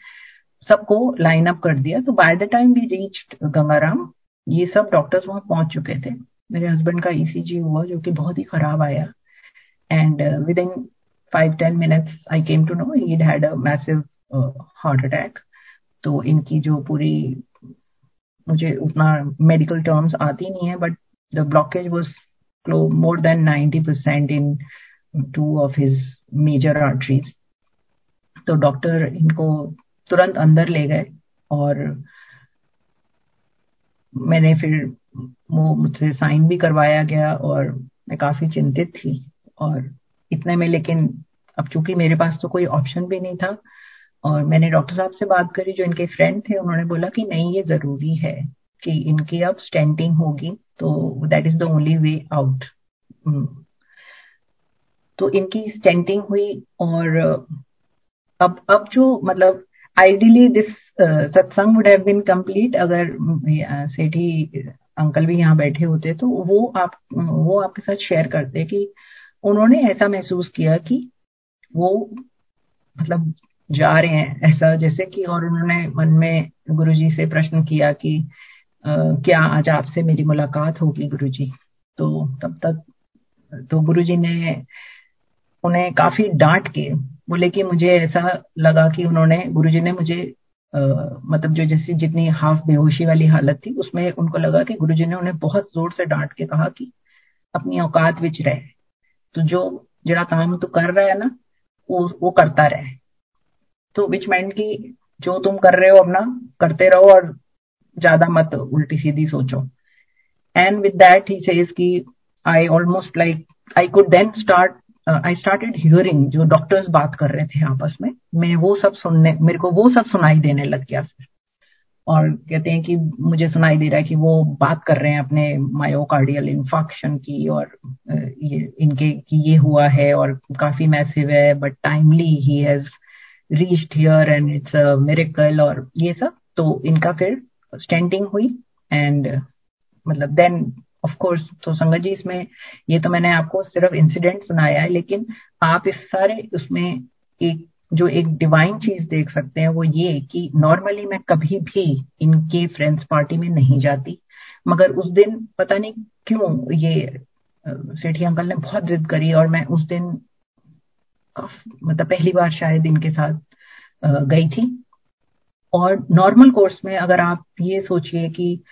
सबको लाइन अप कर दिया। तो by the time we reach Gangaram ये सब डॉक्टर्स वहाँ पहुँच चुके थे। मेरे हस्बैंड का ईसीजी e हुआ जो कि बहुत ही खराब आया। And within five ten minutes I came to know he had a massive heart attack तो इनकी जो पूरी, मुझे उतना मेडिकल टर्म्स आती नहीं है but the blockage was more than ninety percent in two of his major arteries तो डॉक्टर इनको तुरंत अंदर ले गए और मैंने फिर वो मुझसे साइन भी करवाया गया और मैं काफ़ी चिंतित थी और इतने में लेकिन अब चूँकि मेरे पास तो कोई ऑप्शन भी नहीं था और मैंने डॉक्टर साहब से बात करी जो इनके फ्रेंड थे, उन्होंने बोला कि नहीं, ये ज़रूरी है। कि इनकी अब स्टेंटिंग होगी तो that is the only way out तो इनकी स्टेंटिंग हुई और अब अब जो मतलब ideally this satsang would have been complete अगर सेठी अंकल भी यहाँ बैठे होते तो वो आप, वो आपके साथ शेयर करते कि उन्होंने ऐसा महसूस किया कि वो मतलब जा रहे हैं, ऐसा जैसे कि और उन्होंने मन में गुरुजी से प्रश्न किया कि क्या आज आपसे मेरी मुलाकात होगी गुरुजी? तो तब तक तो गुरुजी ने उन्हें काफ़ी डांट के बोले कि मुझे ऐसा लगा कि उन्होंने गुरुजी ने मुझे आ, मतलब जो जैसी जितनी हाफ़ बेहोशी वाली हालत थी उसमें उनको लगा कि गुरुजी ने उन्हें बहुत ज़ोर से डांट के कहा कि अपनी औकात विच रहे। तो जो जरा काम तू कर रहा है ना वो वो करता रहे। तो विच मैंड की जो तुम कर रहे हो अपना करते रहो और ज़्यादा मत उल्टी सीधी सोचो। And with that he says कि I almost like I could then start I started hearing जो डॉक्टर्स बात कर रहे थे आपस में, मैं वो सब सुनने, मेरे को वो सब सुनाई देने लग गया फिर। और कहते हैं कि मुझे सुनाई दे रहा है कि वो बात कर रहे हैं अपने मायोकार्डियल इन्फॉक्शन की और ये इनके कि ये हुआ है और काफ़ी मैसिव है but timely he has reached here and it's a miracle और ये सब। तो इनका फिर स्टैंडिंग हुई एंड मतलब देन ऑफ़ कोर्स तो संगत जी, इसमें ये तो मैंने आपको सिर्फ़ इंसिडेंट सुनाया है, लेकिन आप इस सारे उसमें एक, जो एक डिवाइन चीज़ देख सकते हैं, वो ये कि नॉर्मली मैं कभी भी इनके फ्रेंड्स पार्टी में नहीं जाती। मगर उस दिन पता नहीं क्यों ये सेठी अंकल ने बहुत जिद करी और मैं उस दिन मतलब पहली बार शायद इनके साथ गई थी। और नॉर्मल कोर्स में अगर आप ये सोचिए कि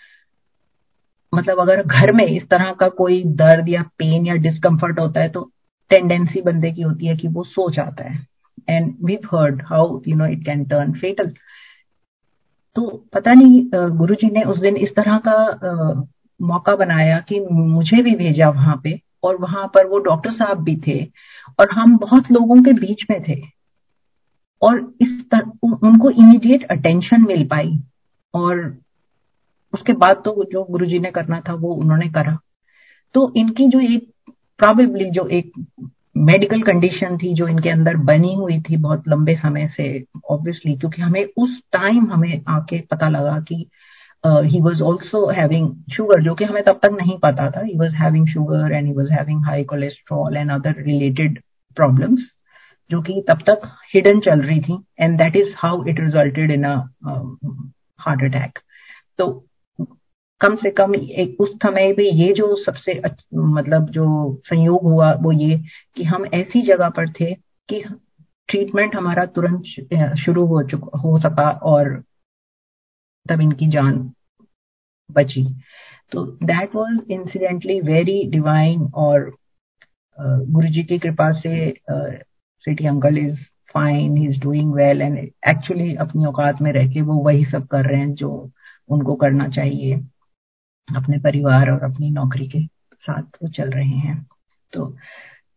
मतलब अगर घर में इस तरह का कोई दर्द या पेन या डिस्कम्फर्ट होता है तो टेंडेंसी बंदे की होती है कि वो सो जाता है। And we heard how you know it can turn fatal तो पता नहीं गुरुजी ने उस दिन इस तरह का मौका बनाया कि मुझे भी भेजा वहाँ पे, और वहाँ पर वो डॉक्टर साहब भी थे, और हम बहुत लोगों के बीच में थे। और इस तरह उनको इमीडिएट अटेंशन मिल पाई। और उसके बाद तो जो गुरुजी ने करना था, वो उन्होंने करा। तो इनकी जो एक प्रॉबेबली जो एक मेडिकल कंडीशन थी, जो इनके अंदर बनी हुई थी बहुत लंबे समय से ऑब्वियसली क्योंकि हमें उस टाइम हमें आके पता लगा कि he was also having sugar जो कि हमें तब तक नहीं पता था। He was having sugar and he was having high cholesterol and other related problems जो कि तब तक हिडन चल रही थी and that is how it resulted in a heart attack तो कम से कम एक, उस समय पे ये जो सबसे मतलब जो संयोग हुआ, वो ये कि हम ऐसी जगह पर थे कि ट्रीटमेंट हमारा तुरंत शुरू हो चुका, हो सका और तब इनकी जान बची। तो that was incidentally very divine और गुरु जी की कृपा से city uncle is fine he is doing well and actually अपनी औकात में रह के वो वही सब कर रहे हैं जो उनको करना चाहिए। अपने परिवार और अपनी नौकरी के साथ वो चल रहे हैं। तो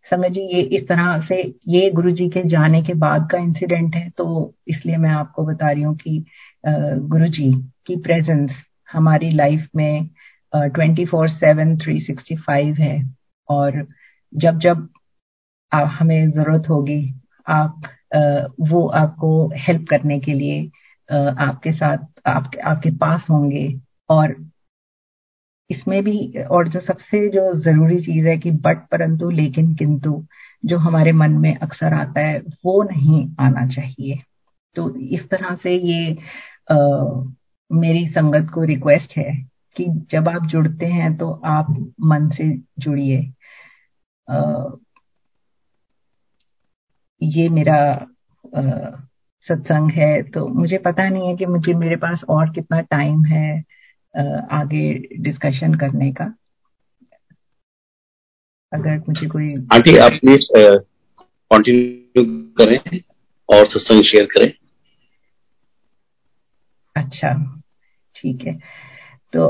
समझ जी, ये इस तरह से ये गुरु जी के जाने के बाद का इंसिडेंट है तो इसलिए मैं आपको बता रही हूँ कि गुरु जी की प्रेजेंस हमारी लाइफ में twenty four seven three sixty five है। और जब जब आ, हमें ज़रूरत होगी आप आ, वो आपको हेल्प करने के लिए आ, आपके साथ आप, आपके पास होंगे। और इसमें भी और जो सबसे जो ज़रूरी चीज़ है कि बट परंतु लेकिन किंतु जो हमारे मन में अक्सर आता है वो नहीं आना चाहिए। तो इस तरह से ये आ, मेरी संगत को रिक्वेस्ट है कि जब आप जुड़ते हैं तो आप मन से जुड़िए। ये मेरा सत्संग है तो मुझे पता नहीं है कि मुझे मेरे पास और कितना टाइम है आगे डिस्कशन करने का। अगर मुझे कोई आंटी आप प्लीज़ कंटिन्यू करें और सत्संग शेयर करें। अच्छा ठीक है। तो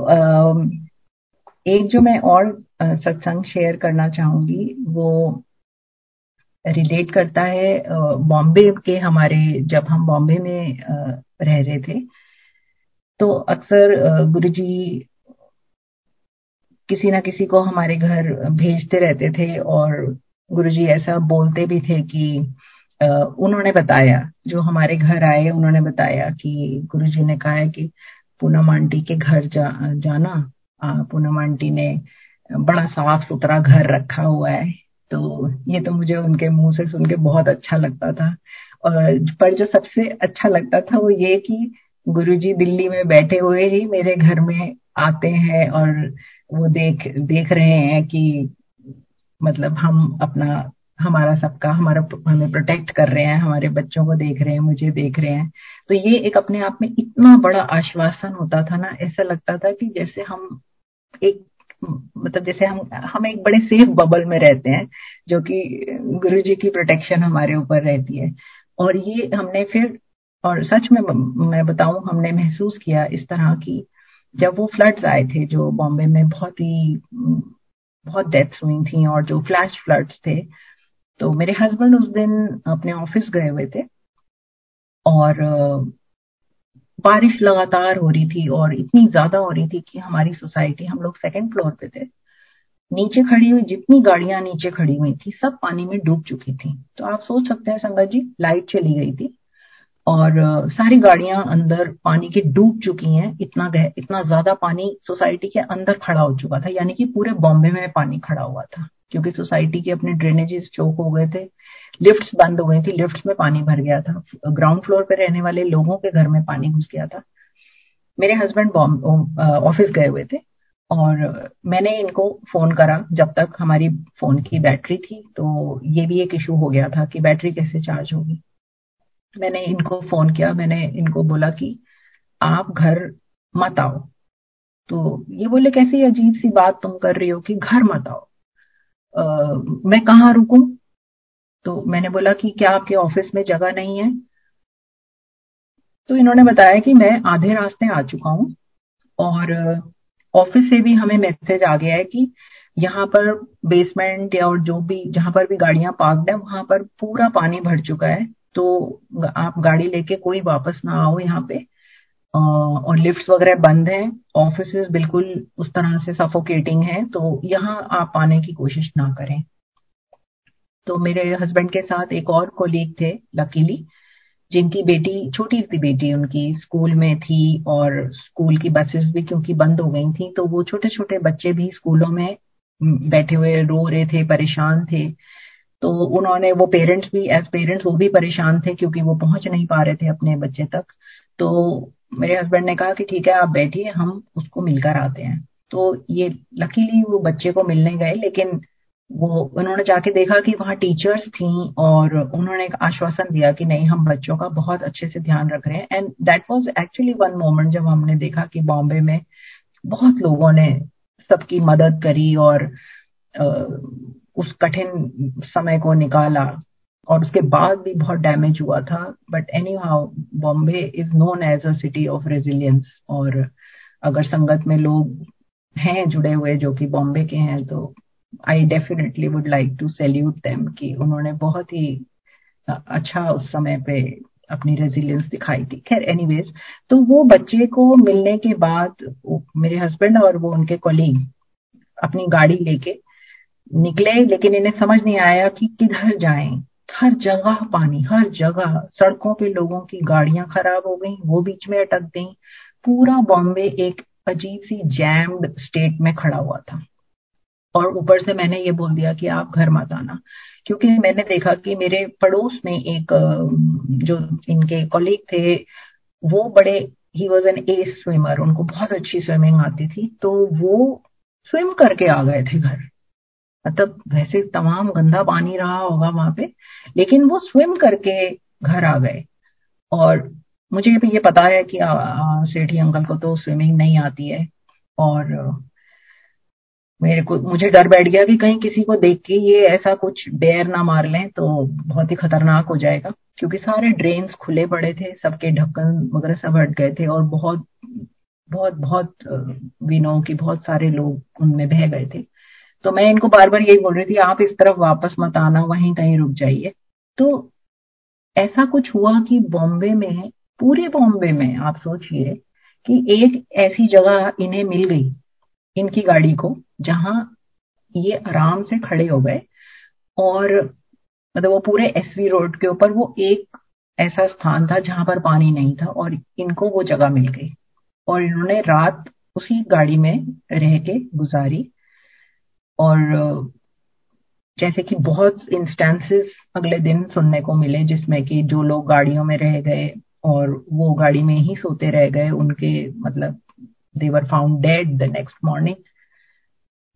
एक जो मैं और सत्संग शेयर करना चाहूँगी वो रिलेट करता है बॉम्बे के हमारे जब हम बॉम्बे में रह रहे थे तो अक्सर गुरुजी किसी ना किसी को हमारे घर भेजते रहते थे और गुरुजी ऐसा बोलते भी थे कि उन्होंने बताया जो हमारे घर आए उन्होंने बताया कि गुरुजी ने कहा है कि पूनम आंटी के घर जा, जाना। पूनम आंटी ने बड़ा साफ़ सुथरा घर रखा हुआ है। तो ये तो मुझे उनके मुँह से सुन के बहुत अच्छा लगता था। और पर जो सबसे अच्छा लगता था वो ये कि गुरुजी दिल्ली में बैठे हुए ही मेरे घर में आते हैं और वो देख देख रहे हैं कि मतलब हम अपना, हमारा सबका, हमारा हमें प्रोटेक्ट कर रहे हैं, हमारे बच्चों को देख रहे हैं, मुझे देख रहे हैं। तो ये एक अपने आप में इतना बड़ा आश्वासन होता था ना, ऐसा लगता था कि जैसे हम एक मतलब जैसे हम हम एक बड़े सेफ़ बबल में रहते हैं, जो कि गुरु जी की प्रोटेक्शन हमारे ऊपर रहती है। और ये हमने फिर, और सच में मैं बताऊँ, हमने महसूस किया इस तरह की, जब वो फ्लड्स आए थे, जो बॉम्बे में बहुत ही, बहुत डेथ्स हुई थी, और जो फ्लैश फ्लड्स थे तो मेरे हस्बैंड उस दिन अपने ऑफ़िस गए हुए थे, और बारिश लगातार हो रही थी और इतनी ज़्यादा हो रही थी कि हमारी सोसाइटी, हम लोग सेकेंड फ्लोर पे थे। नीचे खड़ी हुई, जितनी गाड़ियाँ नीचे खड़ी हुई थी, सब पानी में डूब चुकी थी। तो आप सोच सकते हैं संगत जी, लाइट चली गई थी। और सारी गाड़ियाँ अंदर पानी के डूब चुकी हैं। इतना गह, इतना ज़्यादा पानी सोसाइटी के अंदर खड़ा हो चुका था, यानी कि पूरे बॉम्बे में पानी खड़ा हुआ था, क्योंकि सोसाइटी के अपने ड्रेनेजेस चौक हो गए थे, लिफ्ट्स बंद हो गई थी, लिफ्ट्स में पानी भर गया था, ग्राउंड फ्लोर पे रहने वाले लोगों के घर में पानी घुस गया था। मेरे हस्बैंड ऑफ़िस गए हुए थे, और मैंने इनको फ़ोन करा जब तक हमारी फ़ोन की बैटरी थी तो ये भी एक इशू हो गया था कि बैटरी कैसे चार्ज होगी। मैंने इनको फ़ोन किया मैंने इनको बोला कि आप घर मत आओ। तो ये बोले कैसी अजीब सी बात तुम कर रही हो कि घर मत आओ। आ, मैं कहाँ रुकू? तो मैंने बोला कि क्या आपके ऑफ़िस में जगह नहीं है? तो इन्होंने बताया कि मैं आधे रास्ते आ चुका हूँ और ऑफ़िस से भी हमें मैसेज आ गया है कि यहाँ पर बेसमेंट या और जो भी जहाँ पर भी गाड़ियाँ पार्कड है वहाँ पर पूरा पानी भर चुका है। तो आप गाड़ी लेके कोई वापस ना आओ यहाँ पे। और लिफ्ट वगैरह बंद हैं। ऑफ़िस बिल्कुल उस तरह से सफोकेटिंग है तो यहाँ आप आने की कोशिश ना करें। तो मेरे हस्बैंड के साथ एक और कोलीग थे लकीली जिनकी बेटी, छोटी सी बेटी उनकी स्कूल में थी और स्कूल की बसेस भी क्योंकि बंद हो गई थी तो वो छोटे छोटे बच्चे भी स्कूलों में बैठे हुए रो रहे थे, परेशान थे। तो उन्होंने, वो पेरेंट्स भी एज पेरेंट्स वो भी परेशान थे क्योंकि वो पहुँच नहीं पा रहे थे अपने बच्चे तक। तो मेरे हस्बैंड ने कहा कि ठीक है, आप बैठिए, हम उसको मिलकर आते हैं। तो ये लकीली वो बच्चे को मिलने गए, लेकिन वो, उन्होंने जाके देखा कि वहाँ टीचर्स थी और उन्होंने एक आश्वासन दिया कि नहीं, हम बच्चों का बहुत अच्छे से ध्यान रख रहे हैं। And that was actually one moment जब हमने देखा कि बॉम्बे में बहुत लोगों ने सबकी मदद करी और उस कठिन समय को निकाला और उसके बाद भी बहुत डैमेज हुआ था। But anyhow Bombay is known as a city of resilience और अगर संगत में लोग हैं, जुड़े हुए जो कि बॉम्बे के हैं तो I definitely would like to salute them कि उन्होंने बहुत ही अच्छा उस समय पे अपनी रेजिलियंस दिखाई थी। खैर एनीवेज तो वो बच्चे को मिलने के बाद मेरे हस्बैंड और वो उनके कोलीग अपनी गाड़ी लेके निकले, लेकिन इन्हें समझ नहीं आया कि किधर जाएँ। हर जगह पानी, हर जगह। सड़कों पे लोगों की गाड़ियाँ खराब हो गई, वो बीच में अटक गई। पूरा बॉम्बे एक अजीब सी जैम्ड स्टेट में खड़ा हुआ था। और ऊपर से मैंने ये बोल दिया कि आप घर मत आना। क्योंकि मैंने देखा कि मेरे पड़ोस में एक जो इनके कॉलीग थे, वो बड़े ही वॉज़ एन ए स्विमर उनको बहुत अच्छी स्विमिंग आती थी। तो वो स्विम करके आ गए थे घर। मतलब वैसे तमाम गंदा पानी रहा होगा वहाँ पे, लेकिन वो स्विम करके घर आ गए। और मुझे भी ये पता है कि सेठी अंकल को तो स्विमिंग नहीं आती है। और मेरे को, मुझे डर बैठ गया कि कहीं किसी को देख के ये ऐसा कुछ डेयर ना मार लें तो बहुत ही खतरनाक हो जाएगा। क्योंकि सारे ड्रेन्स खुले पड़े थे, सबके ढक्कन वगैरह सब हट गए थे और बहुत बहुत बहुत विनो की बहुत सारे लोग उनमें बह गए थे। तो मैं इनको बार बार यही बोल रही थी, आप इस तरफ़ वापस मत आना, वहीं कहीं रुक जाइए। तो ऐसा कुछ हुआ कि बॉम्बे में, पूरे बॉम्बे में आप सोचिए कि एक ऐसी जगह इन्हें मिल गई, इनकी गाड़ी को, जहाँ ये आराम से खड़े हो गए, और मतलब वो पूरे एसवी रोड के ऊपर वो एक ऐसा स्थान था जहाँ पर पानी नहीं था, और इनको वो जगह मिल गई। और इन्होंने रात उसी गाड़ी में रह के गुजारी। और जैसे कि बहुत इंस्टेंसेस अगले दिन सुनने को मिले जिसमें कि जो लोग गाड़ियों में रह गए और वो गाड़ी में ही सोते रह गए, उनके मतलब they were found dead the next morning.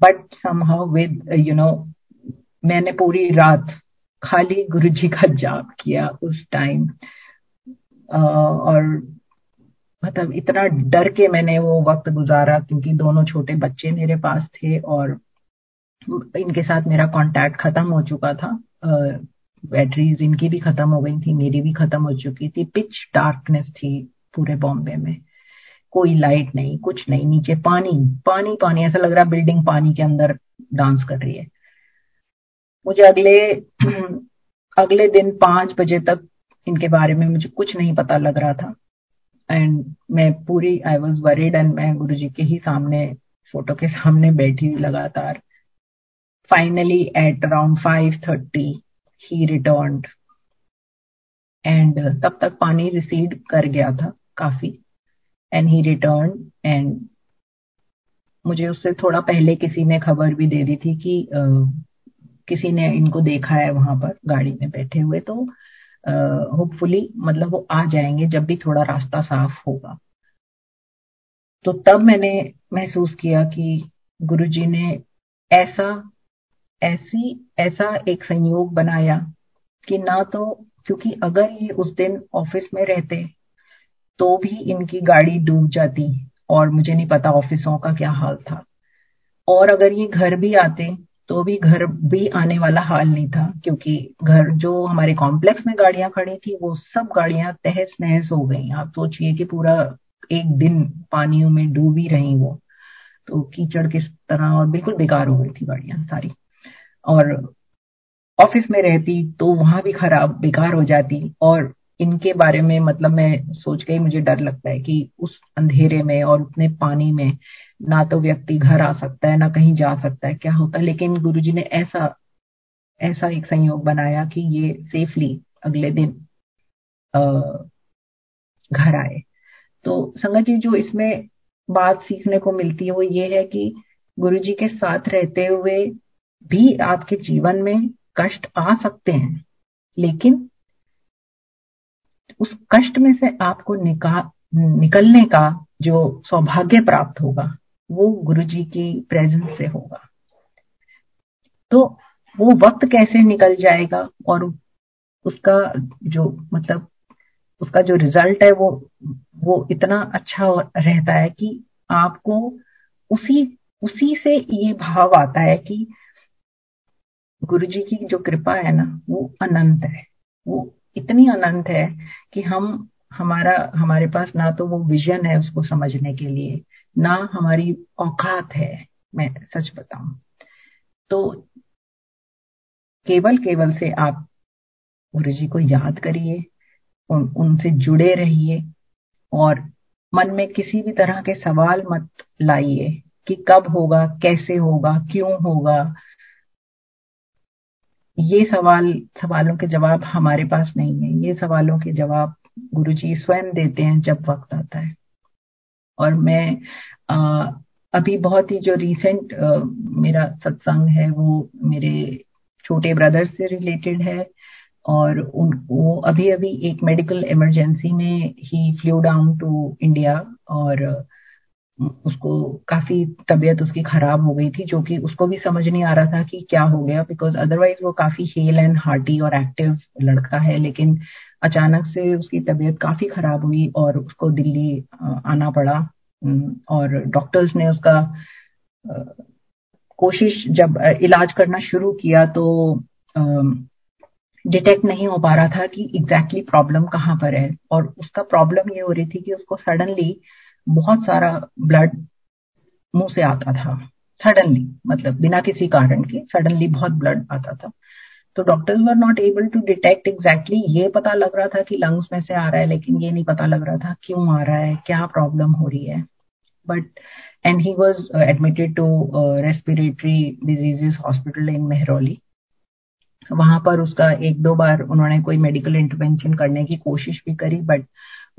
But somehow with, you know, मैंने पूरी रात खाली गुरु जी का जाप किया उस टाइम और मतलब इतना डर के मैंने वो वक्त गुजारा क्योंकि दोनों छोटे बच्चे मेरे पास थे और इनके साथ मेरा कांटेक्ट खत्म हो चुका था। बैटरीज इनकी भी खत्म हो गई थी, मेरी भी खत्म हो चुकी थी। पिच डार्कनेस थी पूरे बॉम्बे में। कोई लाइट नहीं, कुछ नहीं, नीचे पानी पानी पानी। ऐसा लग रहा बिल्डिंग पानी के अंदर डांस कर रही है। मुझे अगले अगले दिन पाँच बजे तक इनके बारे में मुझे कुछ नहीं पता लग रहा था। एंड मैं पूरी आई वॉज़ वरीड एंड मैं गुरु जी के ही सामने फ़ोटो के सामने बैठी लगातार। Finally at around five thirty he return and तब तक पानी रिसीड कर गया था काफ़ी। एंड ही रिटर्न एंड मुझे उससे थोड़ा पहले किसी ने खबर भी दे दी थी कि uh, किसी ने इनको देखा है वहाँ पर गाड़ी में बैठे हुए। तो होपफुली uh, मतलब वो आ जाएँगे जब भी थोड़ा रास्ता साफ़ होगा। तो तब मैंने महसूस किया कि गुरुजी ने ऐसा ऐसी, ऐसा एक संयोग बनाया कि ना तो क्योंकि अगर ये उस दिन ऑफ़िस में रहते तो भी इनकी गाड़ी डूब जाती और मुझे नहीं पता ऑफिसों का क्या हाल था। और अगर ये घर भी आते तो भी घर भी आने वाला हाल नहीं था, क्योंकि घर जो हमारे कॉम्प्लेक्स में गाड़ियाँ खड़ी थी, वो सब गाड़ियाँ तहस नहस हो गई। आप सोचिए कि पूरा एक दिन पानियों में डूबी रही वो। तो कीचड़ किस तरह और बिल्कुल बेकार हो गई थी गाड़ियाँ सारी। और ऑफ़िस में रहती तो वहाँ भी खराब, बेकार हो जाती और इनके बारे में मतलब मैं सोच के ही मुझे डर लगता है कि उस अंधेरे में और उतने पानी में ना तो व्यक्ति घर आ सकता है, ना कहीं जा सकता है, क्या होता है? लेकिन गुरुजी ने ऐसा ऐसा एक संयोग बनाया कि ये सेफली अगले दिन घर आए। तो संगत जी, जो इसमें बात सीखने को मिलती है वो ये है कि गुरु जी के साथ रहते हुए भी आपके जीवन में कष्ट आ सकते हैं, लेकिन उस कष्ट में से आपको निका, निकलने का जो सौभाग्य प्राप्त होगा, वो गुरु जी की प्रेजेंस से होगा। तो वो वक्त कैसे निकल जाएगा और उसका जो मतलब उसका जो रिज़ल्ट है वो वो इतना अच्छा रहता है कि आपको उसी उसी से ये भाव आता है कि गुरु जी की जो कृपा है ना वो अनंत है। वो इतनी अनंत है कि हम हमारा हमारे पास ना तो वो विजन है उसको समझने के लिए ना हमारी औकात है मैं सच बताऊँ। तो केवल केवल से आप गुरु जी को याद करिए उन, उनसे जुड़े रहिए और मन में किसी भी तरह के सवाल मत लाइए कि कब होगा कैसे होगा क्यों होगा ये सवाल सवालों के जवाब हमारे पास नहीं है। ये सवालों के जवाब गुरु जी स्वयं देते हैं जब वक्त आता है। और मैं आ, अभी बहुत ही जो रीसेंट आ, मेरा सत्संग है वो मेरे छोटे ब्रदर से रिलेटेड है और उन वो अभी अभी एक मेडिकल इमरजेंसी में he flew down to India और उसको काफ़ी तबीयत उसकी खराब हो गई थी, जो कि उसको भी समझ नहीं आ रहा था कि क्या हो गया बिकॉज़ अदरवाइज़ वो काफ़ी हेल एंड हार्टी और एक्टिव लड़का है, लेकिन अचानक से उसकी तबीयत काफ़ी खराब हुई और उसको दिल्ली आना पड़ा। और डॉक्टर्स ने उसका कोशिश जब इलाज करना शुरू किया तो डिटेक्ट नहीं हो पा रहा था कि एग्जैक्टली exactly प्रॉब्लम कहाँ पर है। और उसका प्रॉब्लम ये हो रही थी कि उसको सडनली बहुत सारा ब्लड मुँह से आता था। सडनली मतलब बिना किसी कारण के सडनली बहुत ब्लड आता था। तो doctors were not able to detect exactly ये पता लग रहा था कि लंग्स में से आ रहा है, लेकिन ये नहीं पता लग रहा था क्यों आ रहा है, क्या प्रॉब्लम हो रही है। But and he was admitted to respiratory diseases hospital in Mehrauli वहाँ पर उसका एक दो बार उन्होंने कोई मेडिकल इंटरवेंशन करने की कोशिश भी करी बट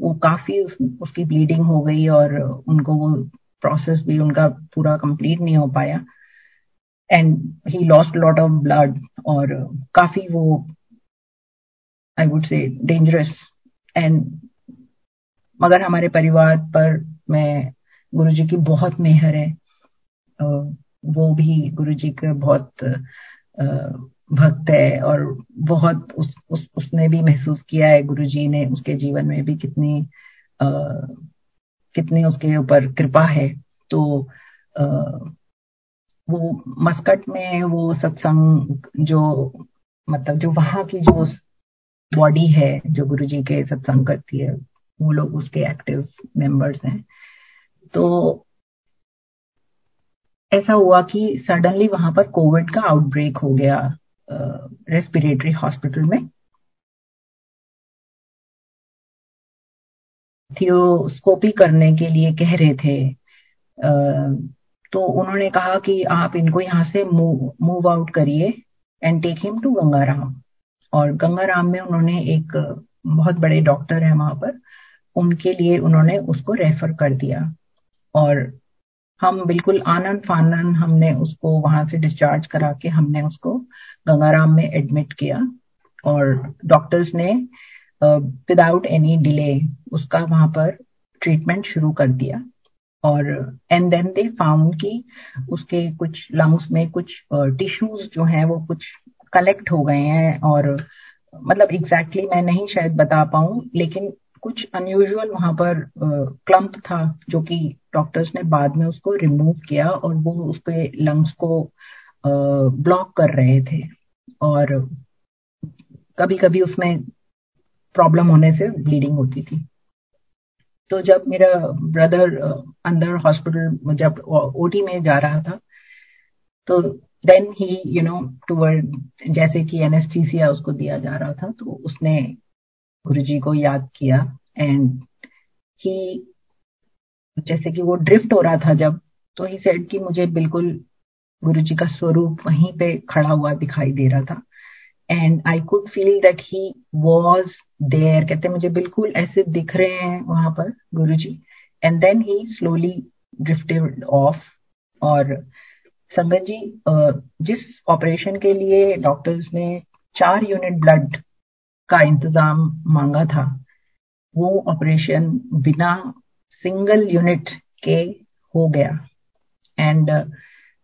वो काफ़ी उस, उसकी ब्लीडिंग हो गई और उनको वो प्रोसेस भी उनका पूरा कंप्लीट नहीं हो पाया। And he lost lot of blood और काफ़ी वो I would say dangerous and मगर हमारे परिवार पर मैं गुरु जी की बहुत मेहर है। वो भी गुरु जी का बहुत भक्त है और बहुत उस, उस उसने भी महसूस किया है गुरु जी ने उसके जीवन में भी कितनी आ, कितनी उसके ऊपर कृपा है। तो आ, वो मस्कट में वो सत्संग जो मतलब जो वहाँ की जो बॉडी है जो गुरु जी के सत्संग करती है वो लोग उसके एक्टिव मेंबर्स हैं। तो ऐसा हुआ कि सडनली वहाँ पर कोविड का आउटब्रेक हो गया। रेस्पिरेटरी हॉस्पिटल में। थियोस्कोपी करने के लिए कह रहे थे। तो उन्होंने कहा कि आप इनको यहाँ से मूव आउट करिए and take him to Gangaram और गंगाराम में उन्होंने एक बहुत बड़े डॉक्टर है वहाँ पर। उनके लिए उन्होंने उसको रेफर कर दिया। और हम बिल्कुल आनंद फानन हमने उसको वहाँ से डिस्चार्ज करा के हमने उसको गंगाराम में एडमिट किया और डॉक्टर्स ने विदाउट एनी डिले उसका वहाँ पर ट्रीटमेंट शुरू कर दिया और एंड देन दे फाउंड कि उसके कुछ लंग्स में कुछ टिश्यूज जो हैं वो कुछ कलेक्ट हो गए हैं और मतलब एग्जैक्टली exactly मैं नहीं शायद बता पाऊँ, लेकिन कुछ अनयूजुअल वहाँ पर क्लम्प था जो कि डॉक्टर्स ने बाद में उसको रिमूव किया और वो उसके लंग्स को ब्लॉक कर रहे थे। और कभी कभी उसमें प्रॉब्लम होने से ब्लीडिंग होती थी। तो जब मेरा ब्रदर अंदर हॉस्पिटल जब ओटी में जा रहा था तो then he you know toward जैसे कि एनेस्थीसिया उसको दिया जा रहा था तो उसने गुरुजी को याद किया एंड ही जैसे कि वो ड्रिफ्ट हो रहा था जब तो ही सेड कि मुझे बिल्कुल गुरु जी का स्वरूप वहीं पे खड़ा हुआ दिखाई दे रहा था। And I could feel that he was there कहते मुझे बिल्कुल ऐसे दिख रहे हैं वहाँ पर Guru ji and then he slowly drifted off और संगत जी जिस ऑपरेशन के लिए डॉक्टर्स ने चार यूनिट ब्लड का इंतज़ाम मांगा था। वो ऑपरेशन बिना सिंगल यूनिट के हो गया। And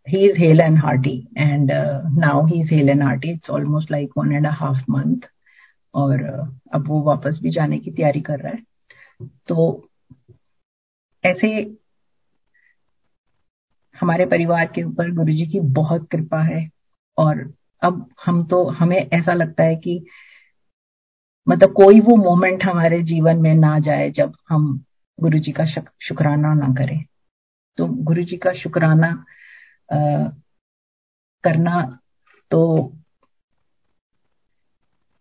he is hale and hearty and now he is hale and hearty it's almost like one and a half और uh, अब वो वापस भी जाने की तैयारी कर रहा है। तो ऐसे हमारे परिवार के ऊपर गुरु जी की बहुत कृपा है। और अब हम तो हमें ऐसा लगता है कि मतलब कोई वो मोमेंट हमारे जीवन में ना जाए जब हम गुरु जी का शुक्राना ना करें। तो गुरु जी का शुक्राना करना तो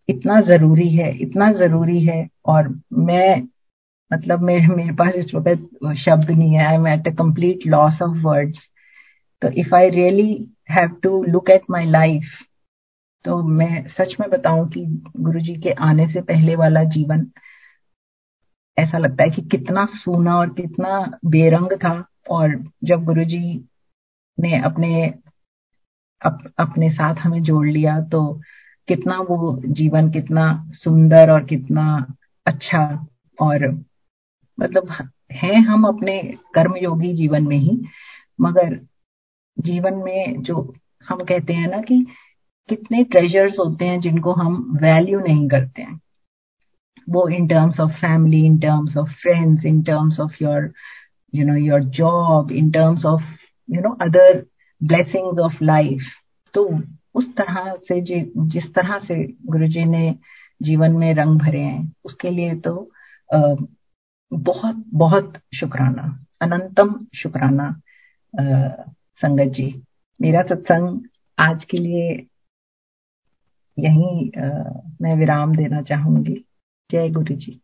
इतना ज़रूरी है, इतना ज़रूरी है और मैं मतलब मेरे मेरे पास इस वक्त शब्द नहीं है। I am at a complete loss of words तो if I really have to look at my life तो मैं सच में बताऊँ कि गुरुजी के आने से पहले वाला जीवन ऐसा लगता है कि कितना सूना और कितना बेरंग था। और जब गुरुजी ने अपने अप, अपने साथ हमें जोड़ लिया तो कितना वो जीवन कितना सुंदर और कितना अच्छा और मतलब हैं हम अपने कर्मयोगी जीवन में ही मगर जीवन में जो हम कहते हैं ना कि कितने ट्रेजर्स होते हैं जिनको हम वैल्यू नहीं करते हैं। वो in terms of family in terms of friends in terms of your you know your job in terms of you know other blessings of life तो उस तरह से जिस तरह से गुरु जी ने जीवन में रंग भरे हैं उसके लिए तो आ, बहुत बहुत शुक्राना अनंतम शुक्राना संगत जी। मेरा सत्संग आज के लिए यही मैं विराम देना चाहूँगी। जय गुरु जी